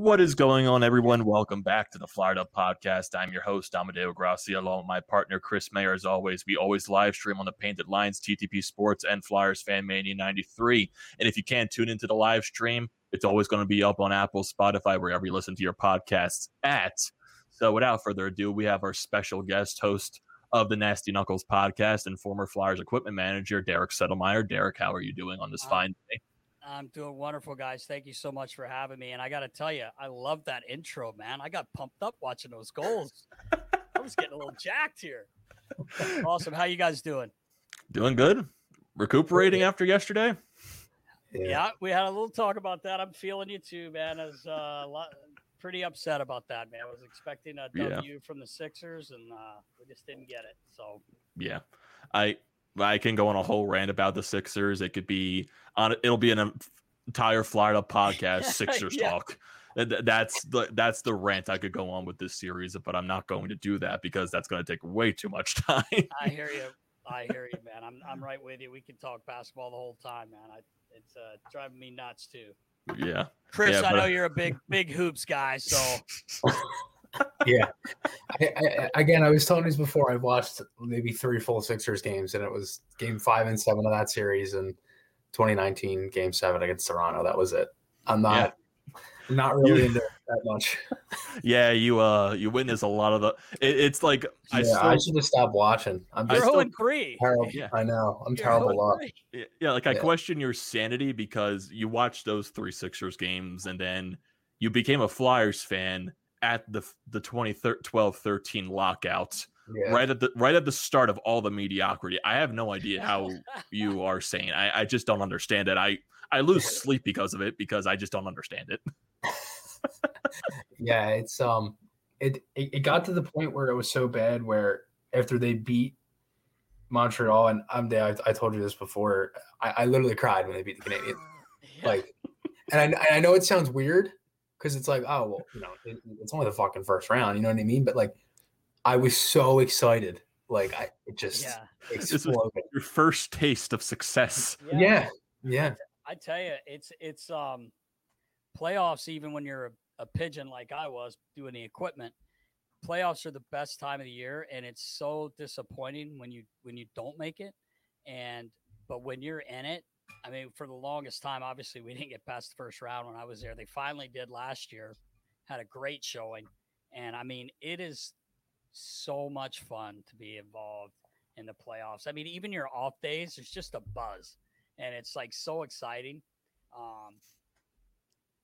What is going on, everyone? Welcome back to the Flyered Up Podcast. I'm your host, Amadeo Grassi, along with my partner, Chris Mayer. As always, we always live stream on the Painted Lines, TTP Sports, and Flyers Fan Mania 93. And if you can't tune into the live stream, it's always going to be up on Apple, Spotify, wherever you listen to your podcasts at. So without further ado, we have our special guest host of the Nasty Knuckles podcast and former Flyers equipment manager, Derek Settlemyre. Derek, how are you doing on this Uh, fine day? I'm doing wonderful, guys. Thank you so much for having me. And I got to tell you, I love that intro, man. I got pumped up watching those goals. I was getting a little jacked here. Awesome. How you guys doing? Doing good? Recuperating after yesterday? Yeah. we had a little talk about that. I'm feeling you too, man. I was uh, a lot, pretty upset about that, man. I was expecting a Yeah. From the Sixers, and uh, we just didn't get it. So Yeah, I I can go on a whole rant about the Sixers. It could be on. It'll be an entire Flyered Up podcast Sixers Yeah. talk. Th- th- That's the that's the rant I could go on with this series, but I'm not going to do that because that's going to take way too much time. I hear you. I hear you, man. I'm I'm right with you. We can talk basketball the whole time, man. I, it's uh, driving me nuts too. yeah, Chris, Yeah, I but- know you're a big big hoops guy, so yeah. I, I, again, I was telling you this before. I've watched maybe three full Sixers games, and it was game five and seven of that series, and 2019 game seven against Toronto. That was it. I'm not, I'm not really You- into that much. yeah. You uh, you witness a lot of the. It, it's like I I, still, I should have stopped watching. I'm I you're just still- 0 3. terrible. Yeah. I know. I'm You're terrible. 0 Luck. Yeah, yeah, like I Yeah. question your sanity because you watched those three Sixers games and then you became a Flyers fan at the the 2012-13 lockout Yeah. right at the right at the start of all the mediocrity. I have no idea how you are saying. I, I just don't understand it. I I lose sleep because of it because I just don't understand it. Yeah, it's um, it, it it got to the point where it was so bad where after they beat Montreal and I'm there, I, I told you this before. I, I literally cried when they beat the Canadiens. Like, and I, and I know it sounds weird because it's like, oh well, you know, it, it's only the fucking first round. You know what I mean? But like, I was so excited. Like, I it just yeah. was- exploded. Your first taste of success. Yeah, yeah, I tell you, it's it's um playoffs. Even when you're a, a pigeon like I was doing the equipment, playoffs are the best time of the year, and it's so disappointing when you when you don't make it. And but when you're in it, I mean, for the longest time, obviously we didn't get past the first round when I was there. They finally did last year, had a great showing, and I mean, it is so much fun to be involved in the playoffs. I mean, even your off days, there's just a buzz and it's like so exciting. Um,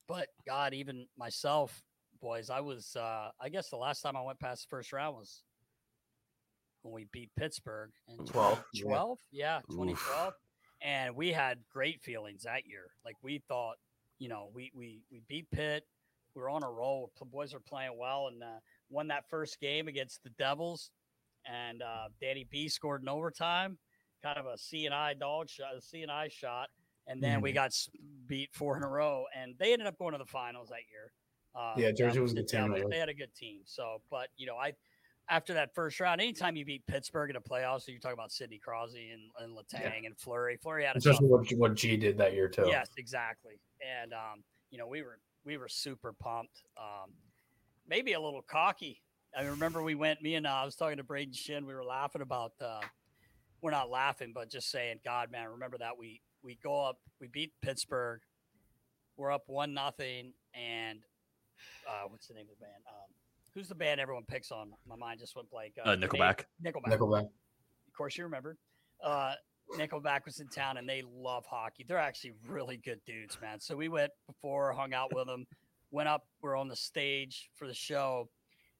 but God, even myself, boys, I was, uh, I guess the last time I went past the first round was when we beat Pittsburgh in 12, 12, yeah. yeah, 2012. And we had great feelings that year. Like we thought, you know, we, we, we beat Pitt. We were on a roll. The boys were playing well and uh, won that first game against the Devils. And uh, Danny B scored in overtime kind of a C and I dog shot, a C and I shot, and then we got beat four in a row, and they ended up going to the finals that year. Uh, Yeah, Georgia was a good team They had a good team. So, but you know, I after that first round, anytime you beat Pittsburgh in a playoff, so you talk about Sidney Crosby and, and Letang and Fleury. Fleury had a especially what what G did that year too. Yes, exactly. And um, you know, we were we were super pumped. Um, maybe a little cocky. I remember we went. Me and uh, I was talking to Brayden Schenn. We were laughing about. Uh, we're not laughing, but just saying, God, man, remember that we we go up. We beat Pittsburgh. We're up one nothing, and uh, what's the name of the band? Um, who's the band everyone picks on? My mind just went blank. Uh, Nickelback. Nickelback. Nickelback. Of course, you remember. Uh, Nickelback was in town, and they love hockey. They're actually really good dudes, man. So we went before, hung out with them, went up. We're on the stage for the show,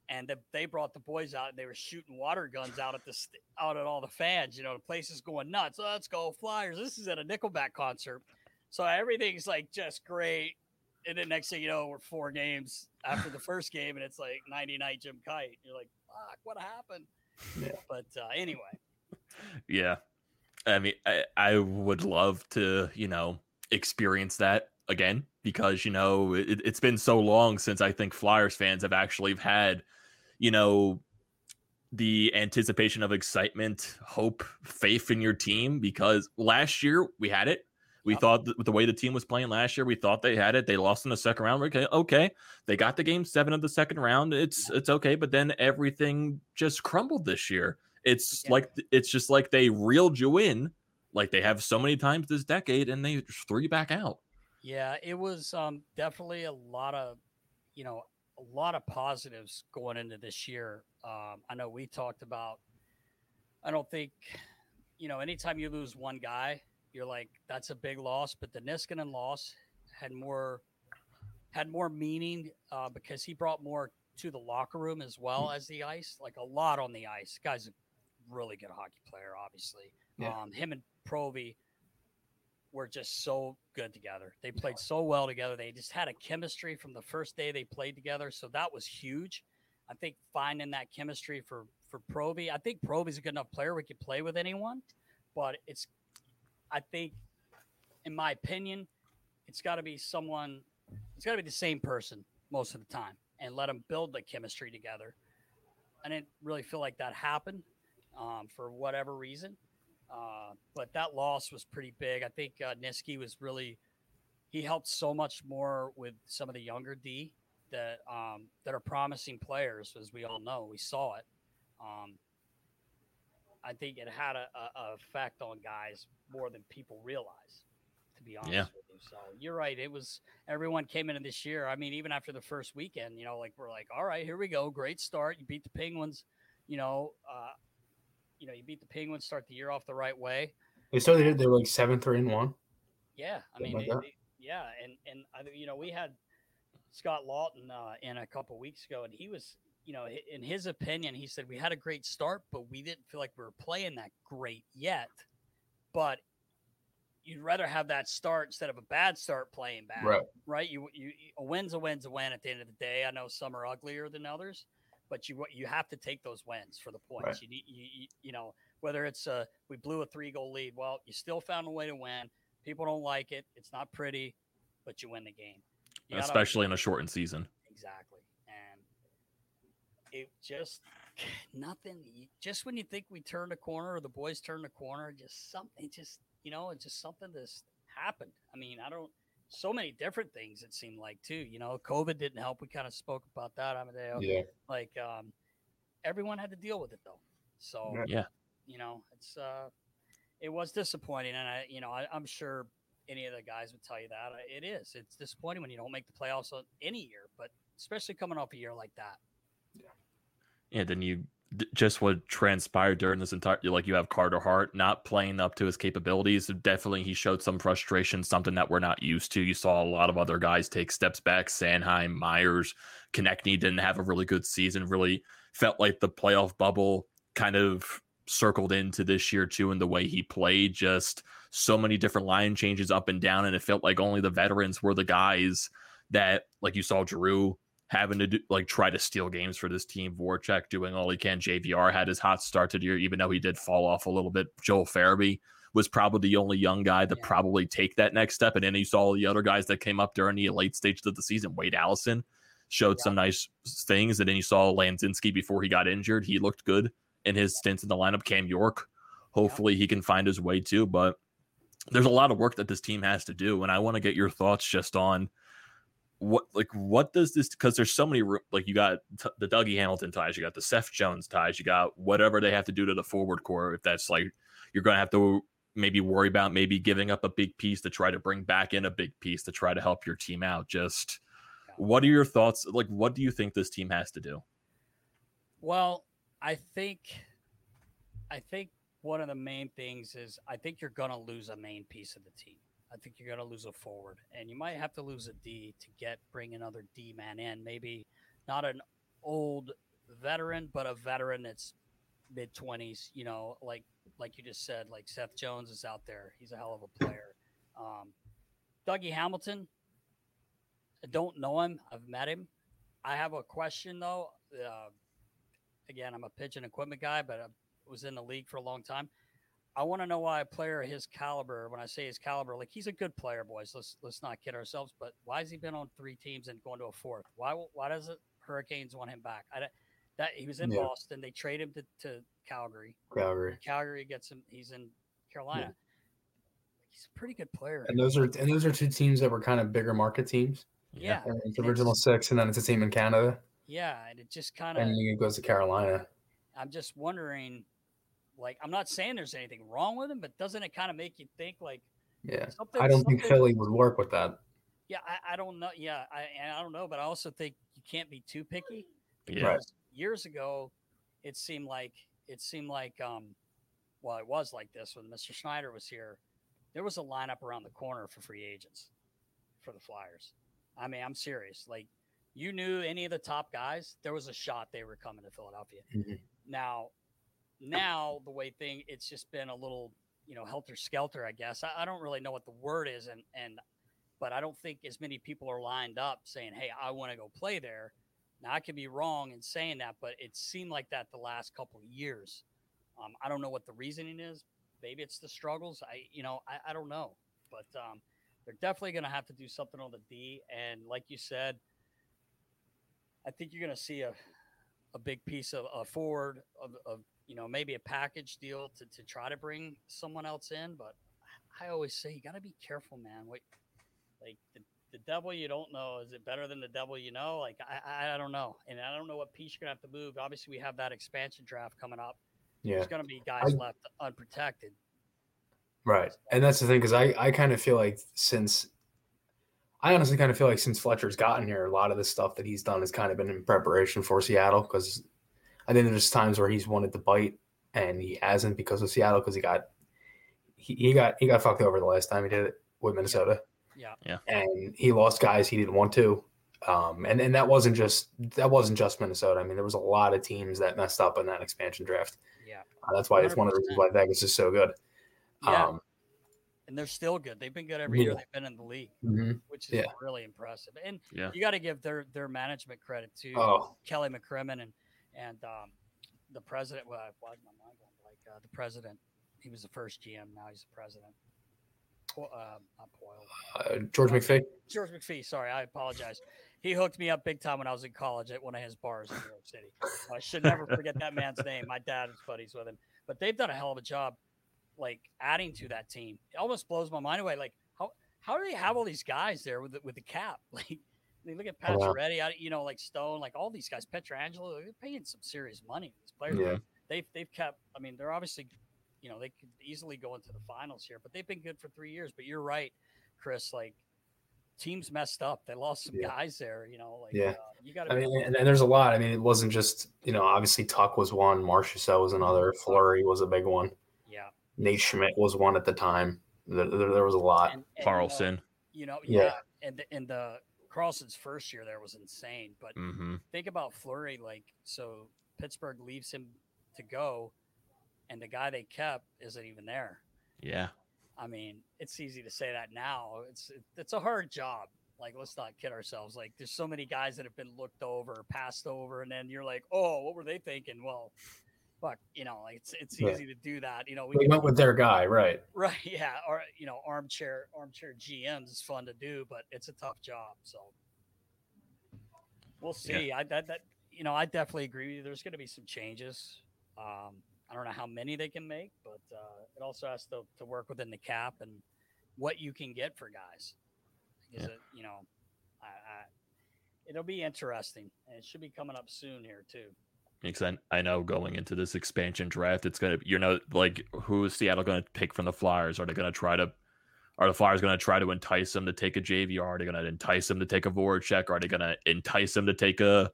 and the, they brought the boys out and they were shooting water guns out at the st- out at all the fans. You know, the place is going nuts. let's go Flyers! This is at a Nickelback concert, so everything's like just great. And then next thing you know, we're four games after the first game, and it's like ninety night Jim Kite. You're like, fuck, what happened? Yeah. But uh, anyway, Yeah. I mean, I, I would love to, you know, experience that again because, you know, it, it's been so long since I think Flyers fans have actually had, you know, the anticipation of excitement, hope, faith in your team because last year we had it. We Yep. thought with the way the team was playing last year, we thought they had it. They lost in the second round. Okay, okay. They got the game seven of the second round. It's it's okay, but then everything just crumbled this year. It's Yeah. like it's just like they reeled you in, like they have so many times this decade, and they just threw you back out. yeah, it was um, definitely a lot of, you know, a lot of positives going into this year. Um, I know we talked about. I don't think, you know, anytime you lose one guy, you're like that's a big loss. But the Niskanen loss had more had more meaning uh, because he brought more to the locker room as well as the ice, like a lot on the ice. Guy's a really good hockey player, obviously. Yeah. Um, him and Provy were just so good together. They played so well together. They just had a chemistry from the first day they played together. So that was huge. I think finding that chemistry for for Provy. I think Provy's a good enough player. We could play with anyone, but it's. I think, in my opinion, it's got to be someone. It's got to be the same person most of the time, and let them build the chemistry together. I didn't really feel like that happened um, for whatever reason. Uh, but that loss was pretty big. I think uh, Niski was really he helped so much more with some of the younger D that um, that are promising players, as we all know. We saw it. Um, I think it had a, a, a effect on guys more than people realize. To be honest Yeah. with you, so you're right. It was everyone came into this year. I mean, even after the first weekend, you know, like we're like, all right, here we go, great start. You beat the Penguins. You know, uh, you know, you beat the Penguins, start the year off the right way. They started. They, did- they were like seventh three, and one. Yeah, I Something mean, like they- that. they- yeah, and and I, you know, we had Scott Laughton uh, in a couple weeks ago, and he was, you know, in his opinion, he said we had a great start, but we didn't feel like we were playing that great yet. But you'd rather have that start instead of a bad start playing bad, Right. right? You, you, a win's a win's a win at the end of the day. I know some are uglier than others, but you you have to take those wins for the points. Right. You need you, you know whether it's a we blew a three goal lead, well, you still found a way to win. People don't like it. It's not pretty, but you win the game. You gotta- especially in a shortened season. exactly, it just nothing. Just when you think we turned a corner or the boys turned a corner, just something, just you know, it's just something that's happened. I mean, I don't. So many different things it seemed like too. You know, COVID didn't help. We kind of spoke about that, Amadeo. Yeah. Like, um, everyone had to deal with it though. So Yeah. you know, it's uh, it was disappointing, and I, you know, I, I'm sure any of the guys would tell you that Uh, it is. It's disappointing when you don't make the playoffs on any year, but especially coming off a year like that. Yeah, then you just what transpired during this entire like you have Carter Hart not playing up to his capabilities. Definitely, he showed some frustration, something that we're not used to. You saw a lot of other guys take steps back. Sanheim, Myers, Konecny didn't have a really good season. Really felt like the playoff bubble kind of circled into this year too, in the way he played. Just so many different line changes up and down, and it felt like only the veterans were the guys that, like you saw Drew having to do, like try to steal games for this team. Voracek doing all he can. JVR had his hot start to the year, even though he did fall off a little bit. Joel Farabee was probably the only young guy to Yeah. probably take that next step. And then you saw the other guys that came up during the late stages of the season. Wade Allison showed Yeah. some nice things. And then you saw Laczynski before he got injured. He looked good in his stints in the lineup. Cam York, hopefully he can find his way too. But there's a lot of work that this team has to do. And I want to get your thoughts just on what like what does this because there's so many like you got t- the Dougie Hamilton ties, you got the Seth Jones ties, you got whatever they have to do to the forward core. If that's like you're going to have to maybe worry about maybe giving up a big piece to try to bring back in a big piece to try to help your team out. Just what are your thoughts? Like, what do you think this team has to do? Well, I think, I think one of the main things is I think you're going to lose a main piece of the team. I think you're going to lose a forward, and you might have to lose a D to get bring another D man in. Maybe not an old veteran, but a veteran that's mid twenties. You know, like like you just said, like Seth Jones is out there. He's a hell of a player. Um, Dougie Hamilton. I don't know him. I've met him. I have a question though. Uh, again, I'm a pitch and equipment guy, but I was in the league for a long time. I want to know why a player his caliber, when I say his caliber, like he's a good player, boys. Let's let's not kid ourselves. But why has he been on three teams and going to a fourth? Why why does it Hurricanes want him back? I, that he was in yeah. Boston. They trade him to, to Calgary. Calgary. Calgary gets him. He's in Carolina. Yeah. He's a pretty good player. And those are and those are two teams that were kind of bigger market teams. Yeah. It's original six, and then it's a team in Canada. Yeah, and it just kind of and it goes to Carolina. I'm just wondering like, I'm not saying there's anything wrong with him, but doesn't it kind of make you think like, yeah, I don't think Philly would work with that. Yeah, I, I don't know. Yeah, I I don't know, but I also think you can't be too picky. Because right. years ago, it seemed like it seemed like um, well, it was like this when Mr. Snider was here. There was a lineup around the corner for free agents for the Flyers. I mean, I'm serious. Like, you knew any of the top guys, there was a shot they were coming to Philadelphia. Mm-hmm. Now, now the way thing it's just been a little you know helter skelter i guess. I, I, don't really know what the word is and and but i don't think as many people are lined up saying hey i want to go play there. Now i could be wrong in saying that but it seemed like that the last couple of years. Um, i don't know what the reasoning is. Maybe it's the struggles. I you know i, I don't know. But um, they're definitely going to have to do something on the d and like you said i think you're going to see a a big piece of a forward of, of you know, maybe a package deal to, to try to bring someone else in. But I always say you got to be careful, man. Wait, like the, the devil you don't know is it better than the devil you know? Like I, I don't know, and I don't know what piece you're gonna have to move. Obviously, we have that expansion draft coming up. Yeah, there's gonna be guys I, left unprotected. Right, and that's the thing because I I kind of feel like since I honestly kind of feel like since Fletcher's gotten here, a lot of the stuff that he's done has kind of been in preparation for Seattle because I think there's times where he's wanted to bite and he hasn't because of Seattle because he got he, he got he got fucked over the last time he did it with Minnesota. Yeah. Yeah. And he lost guys he didn't want to. Um, and, and that wasn't just that wasn't just Minnesota. I mean, there was a lot of teams that messed up in that expansion draft. Yeah. Uh, that's why 100%. it's one of the reasons why Vegas is so good. Yeah. Um, and they're still good. They've been good every yeah. year they've been in the league, mm-hmm. which is yeah. really impressive. And yeah. you got to give their their management credit to oh. Kelly McCrimmon and and um, the president. Well, why is my mind going like uh, the president? He was the first GM. Now he's the president. Uh, not Poile. Uh, George McPhee. George McPhee. Sorry, I apologize. He hooked me up big time when I was in college at one of his bars in New York City. I should never forget that man's name. My dad was buddies with him, but they've done a hell of a job, like adding to that team. It almost blows my mind away. Like how how do they have all these guys there with the, with the cap? Like I mean, look at Pacioretty, wow. you know, like Stone, like all these guys, Pietrangelo, they're paying some serious money. These players, yeah. they've they've kept. I mean, they're obviously, you know, they could easily go into the finals here, but they've been good for three years. But you're right, Chris. Like teams messed up. They lost some yeah. guys there. You know, like yeah, uh, you got. I mean, and, and, there's a lot. I mean, it wasn't just you know, obviously Tuch was one, Marchessault was another, Fleury was a big one. Yeah, Nate Schmidt was one at the time. There, there, there was a lot. And, and, Karlsson. You know, you know yeah. yeah, and the, and the Karlsson's first year there was insane, but mm-hmm. think about Fleury. Like, so Pittsburgh leaves him to go, and the guy they kept isn't even there. Yeah. I mean, it's easy to say that now. It's it's a hard job. Like, let's not kid ourselves. Like, there's so many guys that have been looked over, passed over, and then you're like, oh, what were they thinking? Well, fuck, you know, like it's it's easy to do that. You know, we went with their guy, right? Right, yeah, or you know, armchair armchair GMs is fun to do, but it's a tough job. So we'll see. Yeah. I that that you know, I definitely agree with you. There's going to be some changes. Um, I don't know how many they can make, but uh, it also has to, to work within the cap and what you can get for guys. Because yeah. it, you know, I, I, it'll be interesting, and it should be coming up soon here too because I, I know going into this expansion draft, it's gonna you know like who is Seattle gonna pick from the Flyers? Are they gonna try to are the Flyers gonna try to entice them to take a JVR? Are they gonna entice them to take a Voracek? Are they gonna entice them to take a,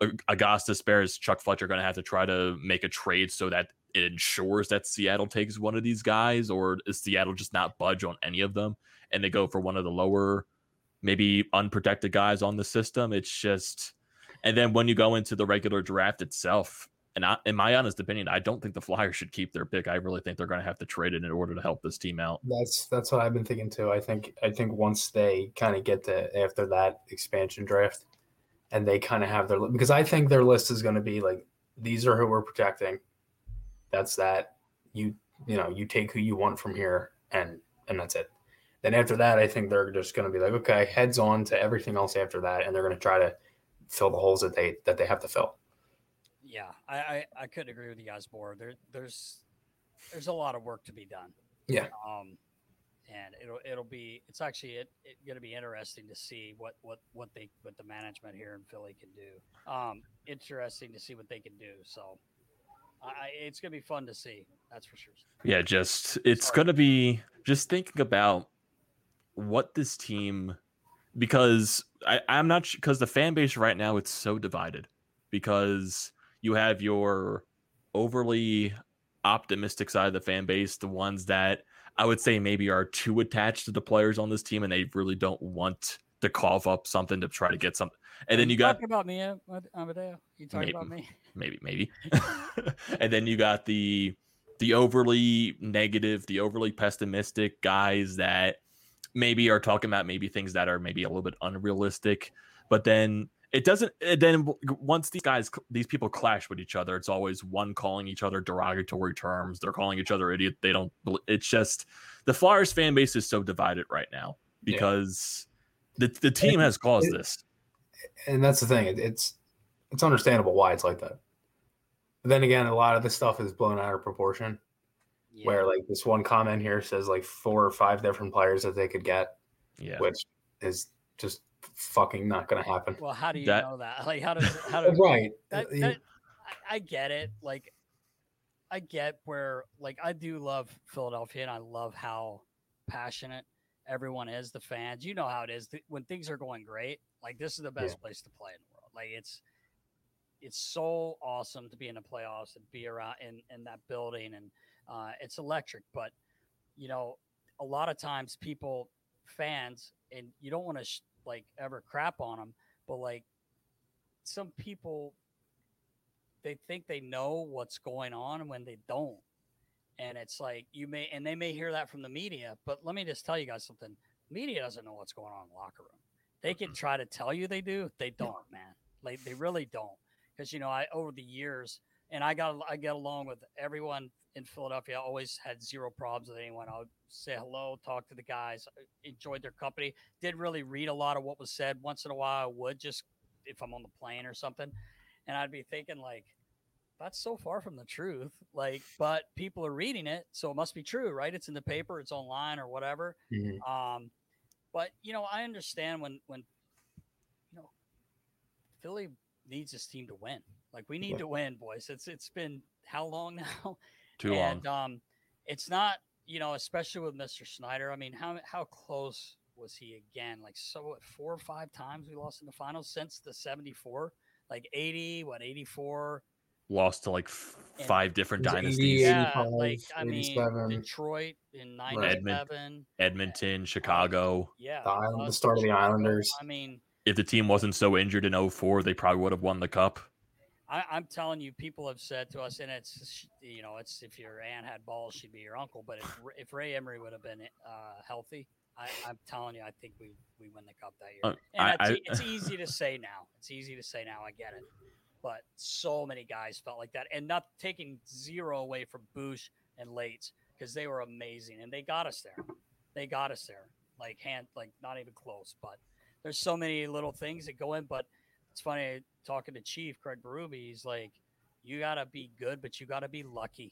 a Augustus Bears? Chuck Fletcher gonna have to try to make a trade so that it ensures that Seattle takes one of these guys, or is Seattle just not budge on any of them and they go for one of the lower, maybe unprotected guys on the system? It's just And then when you go into the regular draft itself, and I, in my honest opinion, I don't think the Flyers should keep their pick. I really think they're going to have to trade it in order to help this team out. That's that's what I've been thinking too. I think I think once they kind of get to after that expansion draft, and they kind of have their because I think their list is going to be like these are who we're protecting. That's that. You you know you take who you want from here, and and that's it. Then after that, I think they're just going to be like, okay, heads on to everything else after that, and they're going to try to fill the holes that they that they have to fill. Yeah, I, I, I couldn't agree with you guys more. There there's there's a lot of work to be done. Yeah. Um, and it'll it'll be it's actually it, it going to be interesting to see what what what they what the management here in Philly can do. Um, interesting to see what they can do. So, I it's going to be fun to see. That's for sure. Yeah, just it's going to be just thinking about what this team because I, I'm not because the fan base right now it's so divided because you have your overly optimistic side of the fan base, the ones that I would say maybe are too attached to the players on this team and they really don't want to cough up something to try to get something. And then you, got about me, Amadeo. You talking about me? Maybe, maybe. and then you got the the overly negative, the overly pessimistic guys that maybe are talking about maybe things that are maybe a little bit unrealistic. But then it doesn't it then once these guys these people clash with each other it's always one calling each other derogatory terms they're calling each other idiot they don't it's just the flyers fan base is so divided right now because yeah. the, the team has caused it, this and that's the thing it, it's it's understandable why it's like that but then again a lot of this stuff is blown out of proportion yeah. where like this one comment here says like four or five different players that they could get yeah which is just fucking not going to happen. Well, how do you that, know that? Like, how does how does right? That, that, I, I get it. Like, I get where like I do love Philadelphia, and I love how passionate everyone is. The fans, you know how it is when things are going great. Like, this is the best yeah. place to play in the world. Like, it's it's so awesome to be in the playoffs and be around in in that building, and uh, it's electric. But you know, a lot of times people fans and you don't want to sh- like ever crap on them, but like some people they think they know what's going on when they don't. And it's like you may and they may hear that from the media, but let me just tell you guys something. Media doesn't know what's going on in the locker room. They can try to tell you they do, they don't, man. Like they really don't. Because you know, I over the years and I got I get along with everyone in Philadelphia. I always had zero problems with anyone. I would say hello, talk to the guys, uh, enjoyed their company. Didn't really read a lot of what was said. Once in a while, I would just if I'm on the plane or something, and I'd be thinking like, that's so far from the truth. Like, but people are reading it, so it must be true, right? It's in the paper, it's online or whatever. Mm-hmm. Um, but you know, I understand when when you know Philly needs this team to win. Like we need yeah. to win, boys. It's it's been how long now? Too and, long. Um, it's not you know, especially with Mr. Snider. I mean, how how close was he again? Like so, what, four or five times we lost in the finals since the '74, like '80, what '84. Lost to like f- five different dynasties. yeah, like I mean, Detroit in '97, Edmont- Edmonton, Chicago. Yeah, the, island, the start of the Islanders. I mean, if the team wasn't so injured in 04, they probably would have won the cup. I, am telling you, people have said to us, and it's you know, it's if your aunt had balls, she'd be your uncle. But if, if Ray Emery would have been uh, healthy, I, am telling you, I think we we win the cup that year. Uh, and I, it's, I, easy to say now. It's easy to say now. I get it, but so many guys felt like that, and not taking zero away from Bush and Lates because they were amazing, and they got us there. They got us there, like hand, like not even close. But there's so many little things that go in, but it's funny talking to Chief Craig Berube. He's like, you got to be good, but you got to be lucky,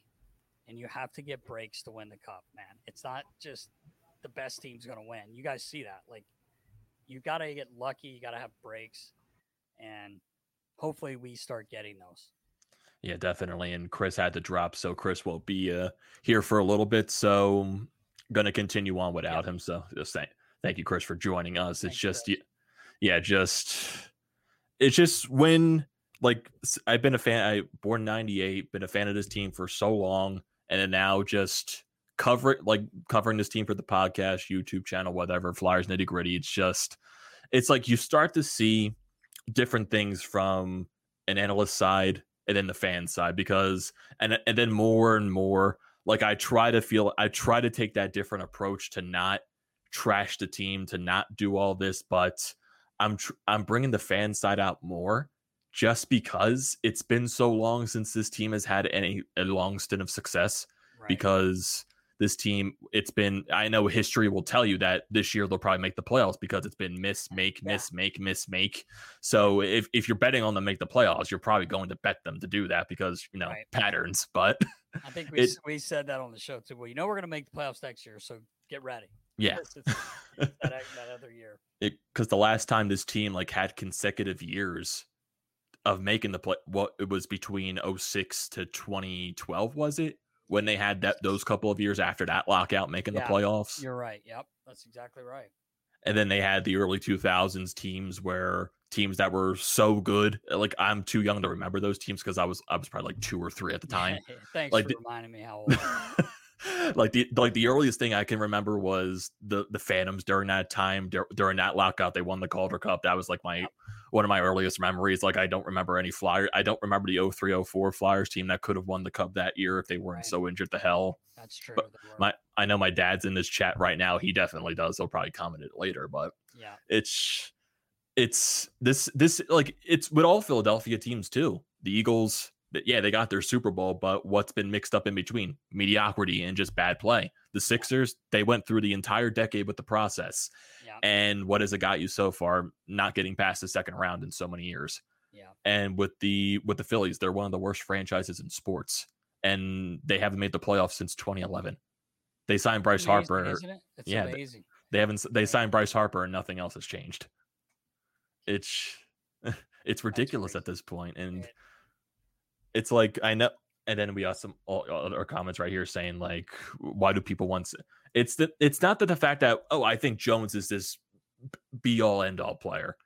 and you have to get breaks to win the cup, man. It's not just the best team's going to win. You guys see that? Like, you got to get lucky. You got to have breaks, and hopefully, we start getting those. Yeah, definitely. And Chris had to drop, so Chris will be uh, here for a little bit. So, gonna continue on without him. So, just thank thank you, Chris, for joining us. Thanks, it's just, Chris. yeah, just it's just when like I've been a fan. I born '98, been a fan of this team for so long, and then now just cover like covering this team for the podcast, YouTube channel, whatever, Flyers nitty gritty. It's just, it's like you start to see different things from an analyst side and then the fan side because and and then more and more like I try to feel I try to take that different approach to not trash the team to not do all this but I'm tr- I'm bringing the fan side out more just because it's been so long since this team has had any a long stint of success right. because this team it's been i know history will tell you that this year they'll probably make the playoffs because it's been miss make miss yeah. make miss make so if, if you're betting on them make the playoffs you're probably going to bet them to do that because you know right. patterns but i think we, it, we said that on the show too well you know we're going to make the playoffs next year so get ready yeah that, that, other year because the last time this team like had consecutive years of making the play what it was between 06 to 2012 was it when they had that those couple of years after that lockout making yeah, the playoffs. You're right. Yep, that's exactly right. And then they had the early 2000s teams where teams that were so good. Uh, like I'm too young to remember those teams because I was I was probably like two or three at the time. Thanks like for reminding me how old. like the like the earliest thing I can remember was the the Phantoms during that time during that lockout they won the Calder Cup. That was like my one of my earliest memories. Like I don't remember any flyer I don't remember the 0304 Flyers team that could have won the cup that year if they weren't right. so injured to hell. That's true. But my I know my dad's in this chat right now. He definitely does. He'll probably comment it later but yeah. it's it's this this like it's with all Philadelphia teams too. The Eagles yeah, they got their Super Bowl, but what's been mixed up in between? Mediocrity and just bad play. The Sixers, they went through the entire decade with the process. Yeah. And what has it got you so far? Not getting past the second round in so many years. Yeah. And with the with the Phillies, they're one of the worst franchises in sports. And they haven't made the playoffs since 2011. They signed Bryce amazing, Harper. yeah, amazing. They, they haven't they signed Bryce Harper and nothing else has changed. It's it's ridiculous at this point. And it's like I know, and then we got some other comments right here saying like, why do people want? It's the it's not that the fact that oh I think Jones is this be all end all player.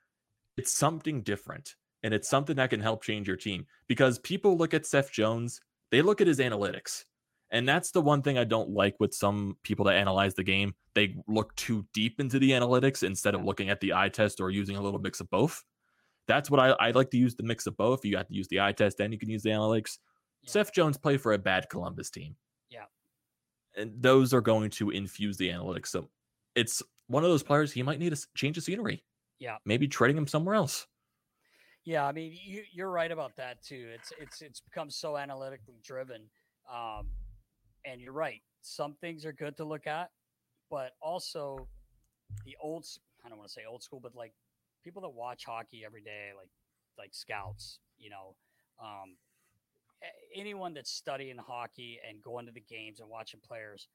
It's something different, and it's something that can help change your team because people look at Seth Jones, they look at his analytics. And that's the one thing I don't like with some people that analyze the game. They look too deep into the analytics instead of looking at the eye test or using a little mix of both. That's what I, I like to use the mix of both. You have to use the eye test and you can use the analytics. Yeah. Seth Jones played for a bad Columbus team. Yeah. And those are going to infuse the analytics. So it's one of those players he might need a change of scenery. Yeah. Maybe trading him somewhere else. Yeah, I mean you, you're right about that too. It's it's it's become so analytically driven, um, and you're right. Some things are good to look at, but also the old I don't want to say old school, but like people that watch hockey every day, like like scouts, you know, um, anyone that's studying hockey and going to the games and watching players,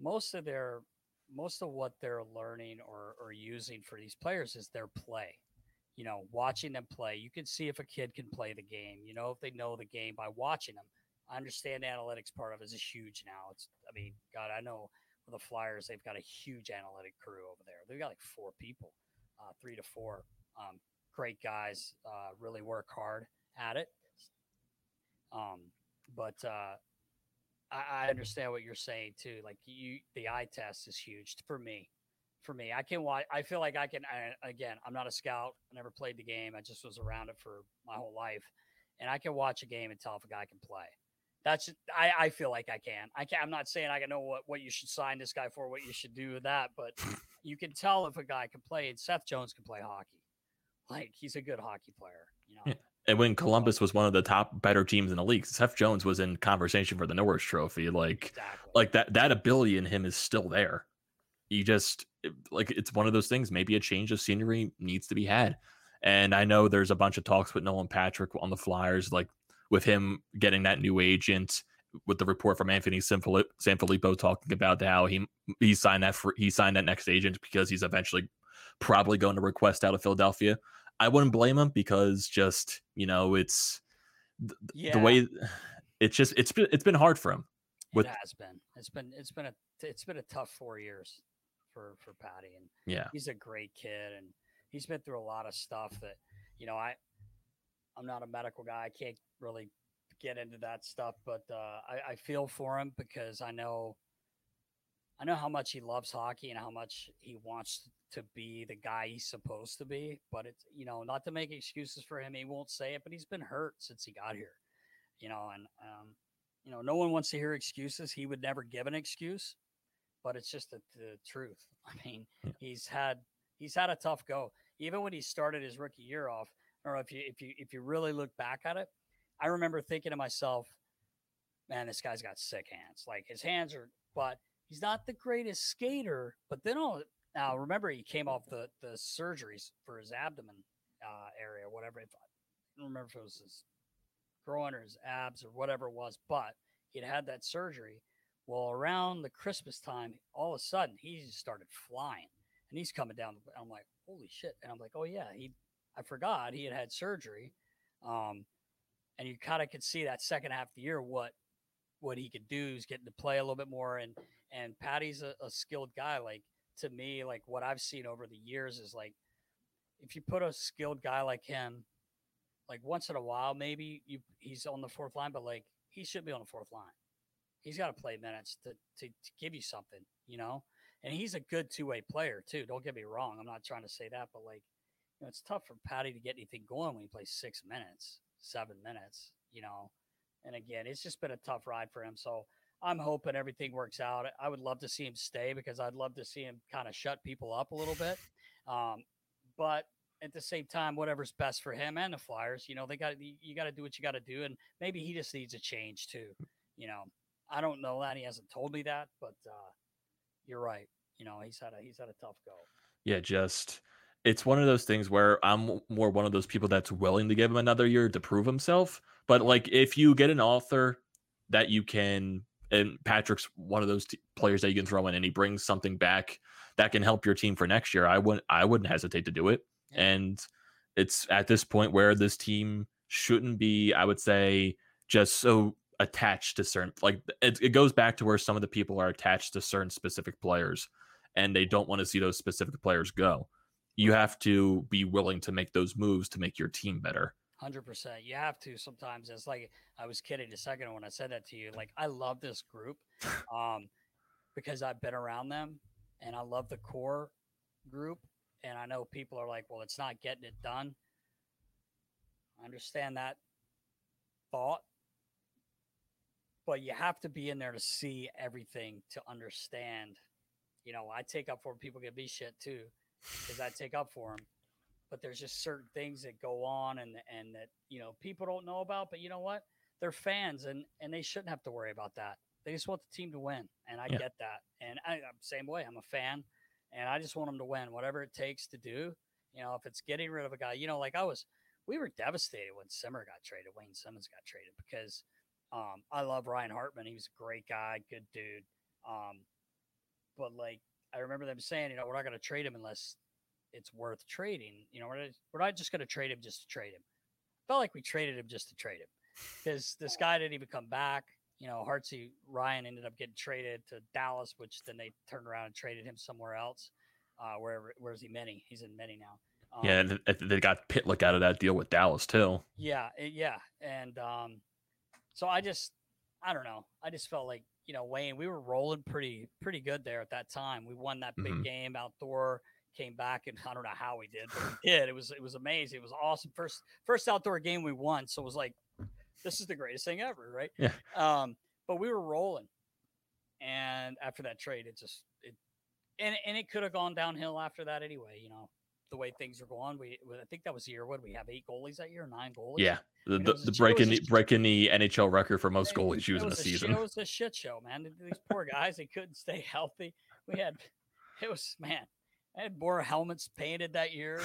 most of their most of what they're learning or, or using for these players is their play. You know, watching them play, you can see if a kid can play the game. You know, if they know the game by watching them. I understand the analytics part of it is huge now. It's, I mean, God, I know with the Flyers, they've got a huge analytic crew over there. They've got like four people uh, three to four. Um, great guys, uh, really work hard at it. Um, but uh, I, I, understand what you're saying too. Like you, the eye test is huge for me. For me, I can watch. I feel like I can. I, again, I'm not a scout. I never played the game. I just was around it for my whole life, and I can watch a game and tell if a guy can play. That's I, I feel like I can. I can. I'm not saying I can know what, what you should sign this guy for, what you should do with that, but you can tell if a guy can play. And Seth Jones can play hockey. Like he's a good hockey player. You know. Yeah. And when Columbus was one of the top better teams in the league, Seth Jones was in conversation for the Norris Trophy. Like, exactly. like that that ability in him is still there. You just like it's one of those things. Maybe a change of scenery needs to be had. And I know there's a bunch of talks with Nolan Patrick on the Flyers. Like with him getting that new agent with the report from Anthony Sanfilippo talking about how he he signed that for, he signed that next agent because he's eventually probably going to request out of Philadelphia. I wouldn't blame him because just you know it's th- yeah. the way it's just it's been it's been hard for him. With, it has been. It's been it's been a it's been a tough four years for for Patty and yeah he's a great kid and he's been through a lot of stuff that you know I I'm not a medical guy. I can't really get into that stuff, but uh, I, I feel for him because I know I know how much he loves hockey and how much he wants to be the guy he's supposed to be. But it's you know not to make excuses for him. He won't say it, but he's been hurt since he got here. You know, and um, you know no one wants to hear excuses. He would never give an excuse, but it's just the, the truth. I mean, yeah. he's had he's had a tough go. Even when he started his rookie year off, or if you if you if you really look back at it, I remember thinking to myself, man, this guy's got sick hands. Like his hands are, but he's not the greatest skater. But then all now remember he came off the the surgeries for his abdomen uh, area, whatever. If I don't remember if it was his groin or his abs or whatever it was, but he'd had that surgery. Well, around the Christmas time, all of a sudden he just started flying, and he's coming down. I'm like, holy shit! And I'm like, oh yeah, he. I forgot he had had surgery. Um, and you kind of could see that second half of the year what what he could do is getting to play a little bit more. And and Patty's a, a skilled guy. Like to me, like what I've seen over the years is like if you put a skilled guy like him, like once in a while, maybe you he's on the fourth line, but like he should be on the fourth line. He's got to play minutes to, to, to give you something, you know. And he's a good two way player too. Don't get me wrong. I'm not trying to say that, but like, you know, it's tough for Patty to get anything going when he plays six minutes, seven minutes, you know. And again, it's just been a tough ride for him. So I'm hoping everything works out. I would love to see him stay because I'd love to see him kind of shut people up a little bit. Um, but at the same time, whatever's best for him and the Flyers, you know, they got you got to do what you got to do, and maybe he just needs a change too. You know, I don't know that he hasn't told me that, but uh, you're right. You know, he's had a he's had a tough go. Yeah, just it's one of those things where I'm more one of those people that's willing to give him another year to prove himself. But like, if you get an author that you can, and Patrick's one of those t- players that you can throw in, and he brings something back that can help your team for next year, I wouldn't, I wouldn't hesitate to do it. Yeah. And it's at this point where this team shouldn't be, I would say, just so attached to certain like it, it goes back to where some of the people are attached to certain specific players and they don't want to see those specific players go you have to be willing to make those moves to make your team better. 100%. You have to sometimes. It's like I was kidding a second when I said that to you. Like, I love this group um, because I've been around them and I love the core group. And I know people are like, well, it's not getting it done. I understand that thought. But you have to be in there to see everything to understand. You know, I take up for people give me shit too because I take up for him. But there's just certain things that go on and and that you know people don't know about. But you know what? They're fans and and they shouldn't have to worry about that. They just want the team to win, and I yeah. get that. And I, I'm same way. I'm a fan, and I just want them to win, whatever it takes to do. You know, if it's getting rid of a guy, you know, like I was, we were devastated when Simmer got traded, Wayne Simmonds got traded because um, I love Ryan Hartman. He was a great guy, good dude. Um, but like I remember them saying, you know, we're not going to trade him unless it's worth trading. You know, we're not, we're not just going to trade him just to trade him. Felt like we traded him just to trade him because this guy didn't even come back. You know, Hartsey Ryan ended up getting traded to Dallas, which then they turned around and traded him somewhere else. Uh, wherever, where's he? Minny. He's in Minny now. Um, yeah, and they got Pitlick out of that deal with Dallas too. Yeah, yeah, and um, so I just, I don't know. I just felt like you know, Wayne, we were rolling pretty pretty good there at that time. We won that big mm-hmm. game outdoor, came back, and I don't know how we did, but we did. It was it was amazing. It was awesome. First first outdoor game we won, so it was like, this is the greatest thing ever, right? Yeah. Um, but we were rolling, and after that trade, it just it, and and it could have gone downhill after that anyway. You know, the way things are going. We I think that was the year. What we have eight goalies that year, nine goalies. Yeah, the, the, the breaking the, breaking the NHL record for most goalies using a, a season. It was a shit show, man. These poor guys, they couldn't stay healthy. We had it was man. I had more helmets painted that year,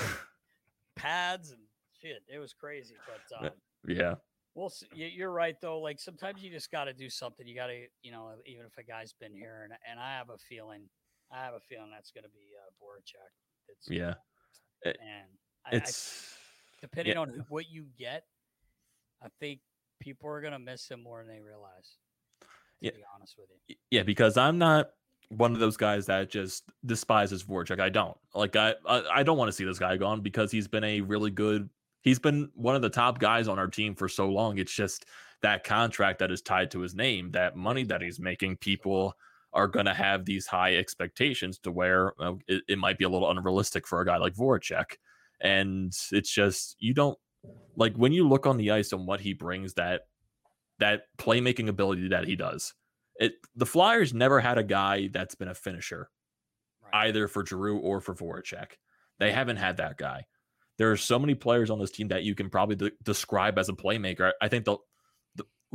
pads and shit. It was crazy, but um, yeah. Well, you're right though. Like sometimes you just got to do something. You got to, you know, even if a guy's been here, and and I have a feeling, I have a feeling that's going to be uh, Voracek. It's, yeah, Eh, and I, it's I, depending yeah. on what you get, I think people are gonna miss him more than they realize. To yeah. be honest with you. Yeah, because I'm not one of those guys that just despises Voracek. I don't like. I I, I don't want to see this guy gone because he's been a really good. He's been one of the top guys on our team for so long. It's just that contract that is tied to his name, that money that he's making. People are going to have these high expectations to where uh, it, it, might be a little unrealistic for a guy like Voracek. And it's just, you don't like when you look on the ice and what he brings that, that playmaking ability that he does. It, the Flyers never had a guy that's been a finisher right. either for Giroux or for Voracek. They haven't had that guy. There are so many players on this team that you can probably de- describe as a playmaker. I think the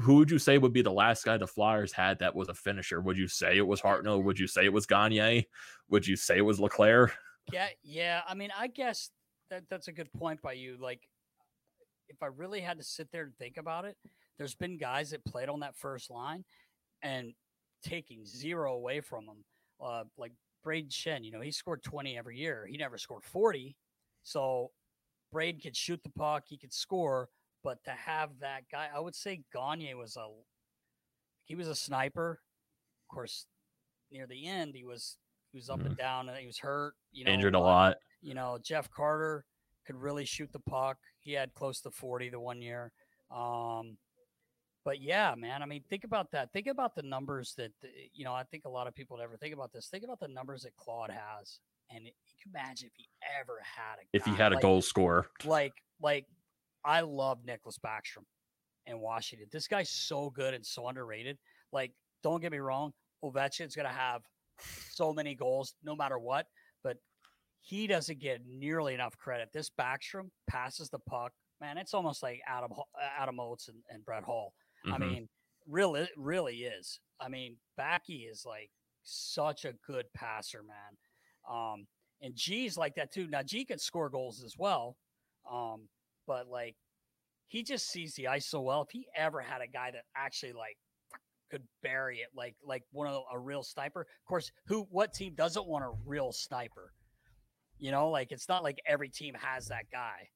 who would you say would be the last guy the Flyers had that was a finisher? Would you say it was Hartnell? Would you say it was Gagne? Would you say it was LeClair? Yeah, yeah. I mean, I guess that that's a good point by you. Like, if I really had to sit there and think about it, there's been guys that played on that first line and taking zero away from them. Uh, like Brayden Schenn, you know, he scored 20 every year. He never scored 40. So Braid could shoot the puck, he could score, but to have that guy, I would say Gagne was a he was a sniper. Of course, near the end, he was he was up mm. and down, and he was hurt. You know, injured a lot. You know, Jeff Carter could really shoot the puck. He had close to forty the one year. Um, but yeah, man. I mean, think about that. Think about the numbers that you know. I think a lot of people never think about this. Think about the numbers that Claude has, and it, you can imagine if he ever had a if he had a like, goal scorer like like I love Nicklas Backstrom in Washington. This guy's so good and so underrated. Like, don't get me wrong, Ovechkin's going to have so many goals no matter what, but he doesn't get nearly enough credit. This Backstrom passes the puck. Man, it's almost like Adam Adam Oates and, and Brett Hull. Mm-hmm. I mean, really, really is. I mean, Backy is like such a good passer, man. Um, and G's like that too. Now G can score goals as well. Um, but like he just sees the ice so well. If he ever had a guy that actually like could bury it, like like one of a real sniper. Of course, who what team doesn't want a real sniper? You know, like it's not like every team has that guy.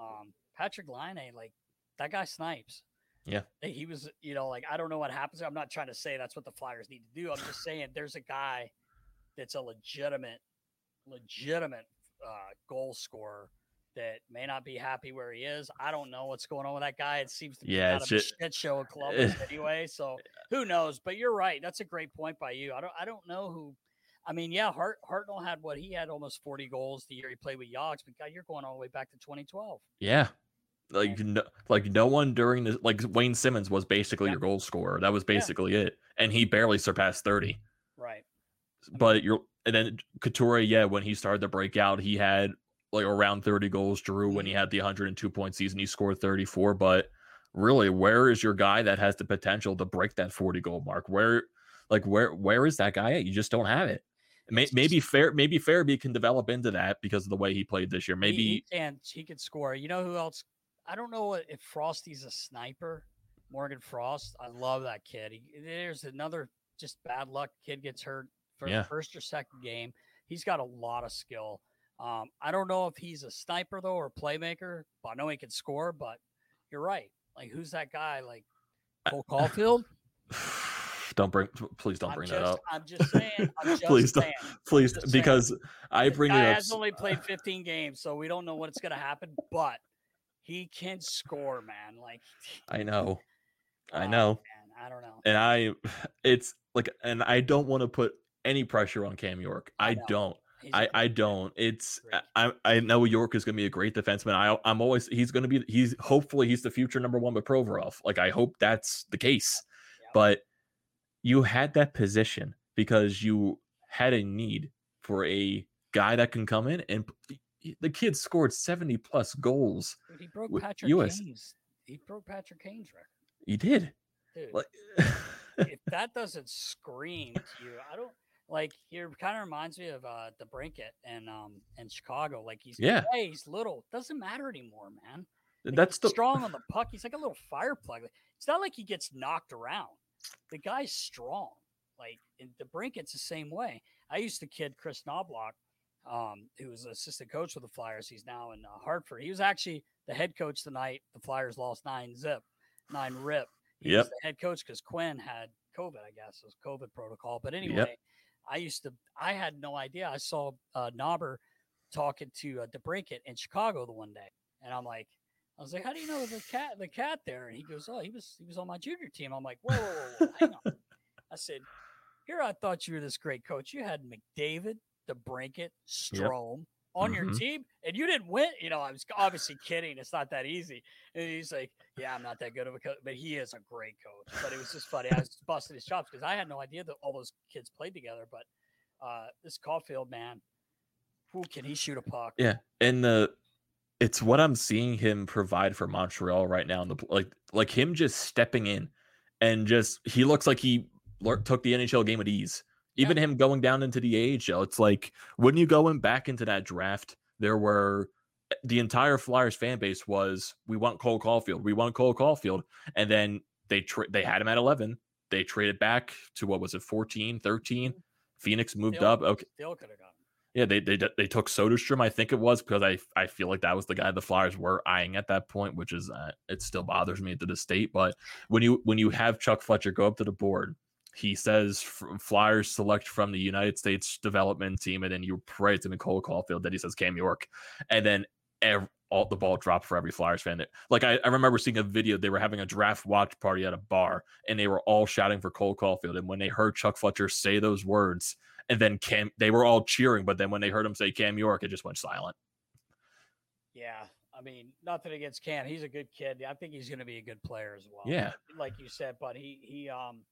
Um, Patrik Laine, like that guy snipes. Yeah. He was, you know, like I don't know what happens. I'm not trying to say that's what the Flyers need to do. I'm just saying there's a guy that's a legitimate, legitimate uh, goal scorer that may not be happy where he is. I don't know what's going on with that guy. It seems to be yeah, kind of just, a shit show of Columbus anyway. So who knows? But you're right. That's a great point by you. I don't I don't know who I mean, yeah, Hart Hartnell had what he had almost 40 goals the year he played with Yogs, but God, you're going all the way back to 2012. Yeah. Like no, like no one during the like Wayne Simmonds was basically yeah. your goal scorer. That was basically yeah. it. And he barely surpassed 30. Right. But you're and then Couture, yeah, when he started to break out, he had like around 30 goals. Drew, when he mm-hmm. had the 102 point season, he scored 34. But really, where is your guy that has the potential to break that 40 goal mark? Where, like, where, where is that guy at? You just don't have it. maybe fair, maybe Farabee can develop into that because of the way he played this year. Maybe he, he can. He could score. You know who else? I don't know if Frosty's a sniper. Morgan Frost. I love that kid. He, there's another just bad luck kid gets hurt for yeah. the first or second game. He's got a lot of skill. Um, I don't know if he's a sniper though or playmaker. But I know he can score. But you're right. Like who's that guy? Like Cole Caufield? don't bring please don't I'm bring just, that up. I'm just saying. I'm just please saying. don't please because saying. I bring guy it up. has only played 15 games, so we don't know what's gonna happen, but he can score, man. Like I know. I oh, know. Man, I don't know. And I it's like and I don't want to put any pressure on Cam York. I, I don't. I, I don't. It's I I know York is going to be a great defenseman. I I'm always he's going to be he's hopefully he's the future number one with Provorov. Like I hope that's the case. But you had that position because you had a need for a guy that can come in and the kid scored 70 plus goals. Dude, he broke Patrick US. Kane's. He broke Patrick Kane's record. He did. Dude, like, if that doesn't scream to you, I don't like he kind of reminds me of uh DeBrincat and um in Chicago. Like he's yeah, hey, he's little. Doesn't matter anymore, man. Like, That's the strong on the puck. He's like a little fire plug. It's not like he gets knocked around. The guy's strong. Like DeBrincat's the Brinket's the same way. I used to kid Chris Knoblauch, um, who was assistant coach with the Flyers. He's now in uh, Hartford. He was actually the head coach the night the Flyers lost nine zip, nine rip. He yep. was the head coach because Quinn had COVID, I guess, it was COVID protocol. But anyway, yep. I used to, I had no idea. I saw uh, Knobber talking to uh, DeBrincat in Chicago the one day, and I'm like, I was like, "How do you know the cat, the cat there?" And he goes, "Oh, he was, he was on my junior team." I'm like, "Whoa, whoa, whoa, hang on." I said, here I thought you were this great coach. You had McDavid, DeBrincat, Strome yep. On mm-hmm. your team, and you didn't win. You know, I was obviously kidding. It's not that easy. And he's like, "Yeah, I'm not that good of a coach, but he is a great coach." But it was just funny. I was busting his chops because I had no idea that all those kids played together. But uh, this Caufield man, who can he shoot a puck? Yeah, and the it's what I'm seeing him provide for Montreal right now. In the like, like him just stepping in and just he looks like he took the NHL game at ease. Even yeah. him going down into the AHL, it's like when you go in back into that draft, there were the entire Flyers fan base was we want Cole Caufield, we want Cole Caufield, and then they tra- they had him at 11. They traded back to what was it 14, 13. Phoenix moved still, up. Okay, still could have gone. Yeah, they they they took Soderstrom, I think it was, because I I feel like that was the guy the Flyers were eyeing at that point, which is uh, it still bothers me to the state. But when you when you have Chuck Fletcher go up to the board, he says Flyers select from the United States development team, and then you pray to Nicole Caufield that he says Cam York, and then every, all the ball dropped for every Flyers fan. That, like I, I remember seeing a video, they were having a draft watch party at a bar, and they were all shouting for Cole Caufield. And when they heard Chuck Fletcher say those words, and then Cam, they were all cheering, but then when they heard him say Cam York, it just went silent. Yeah, I mean, nothing against Cam. He's a good kid. I think he's going to be a good player as well. Yeah, like you said, but he he um,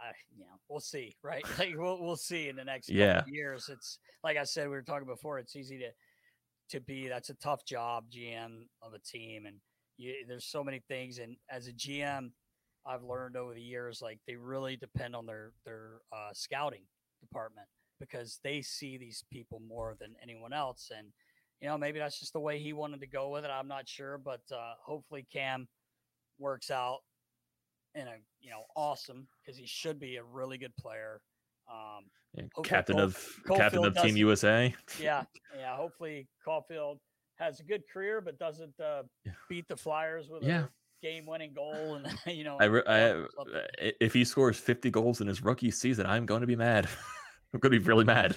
I, you know, we'll see, right? Like we'll we'll see in the next yeah. years. It's like I said, we were talking before. It's easy to to be. That's a tough job, GM of a team, and you, there's so many things. And as a GM, I've learned over the years, like they really depend on their their uh, scouting department because they see these people more than anyone else. And you know, maybe that's just the way he wanted to go with it. I'm not sure, but uh, hopefully Cam works out in a you know awesome because he should be a really good player. Um, yeah, captain Cole, of captain of Team USA. Yeah, yeah. Hopefully Caufield has a good career, but doesn't uh, beat the Flyers with yeah. a game winning goal and you know I, I, if he scores 50 goals in his rookie season i'm going to be mad i'm going to be really mad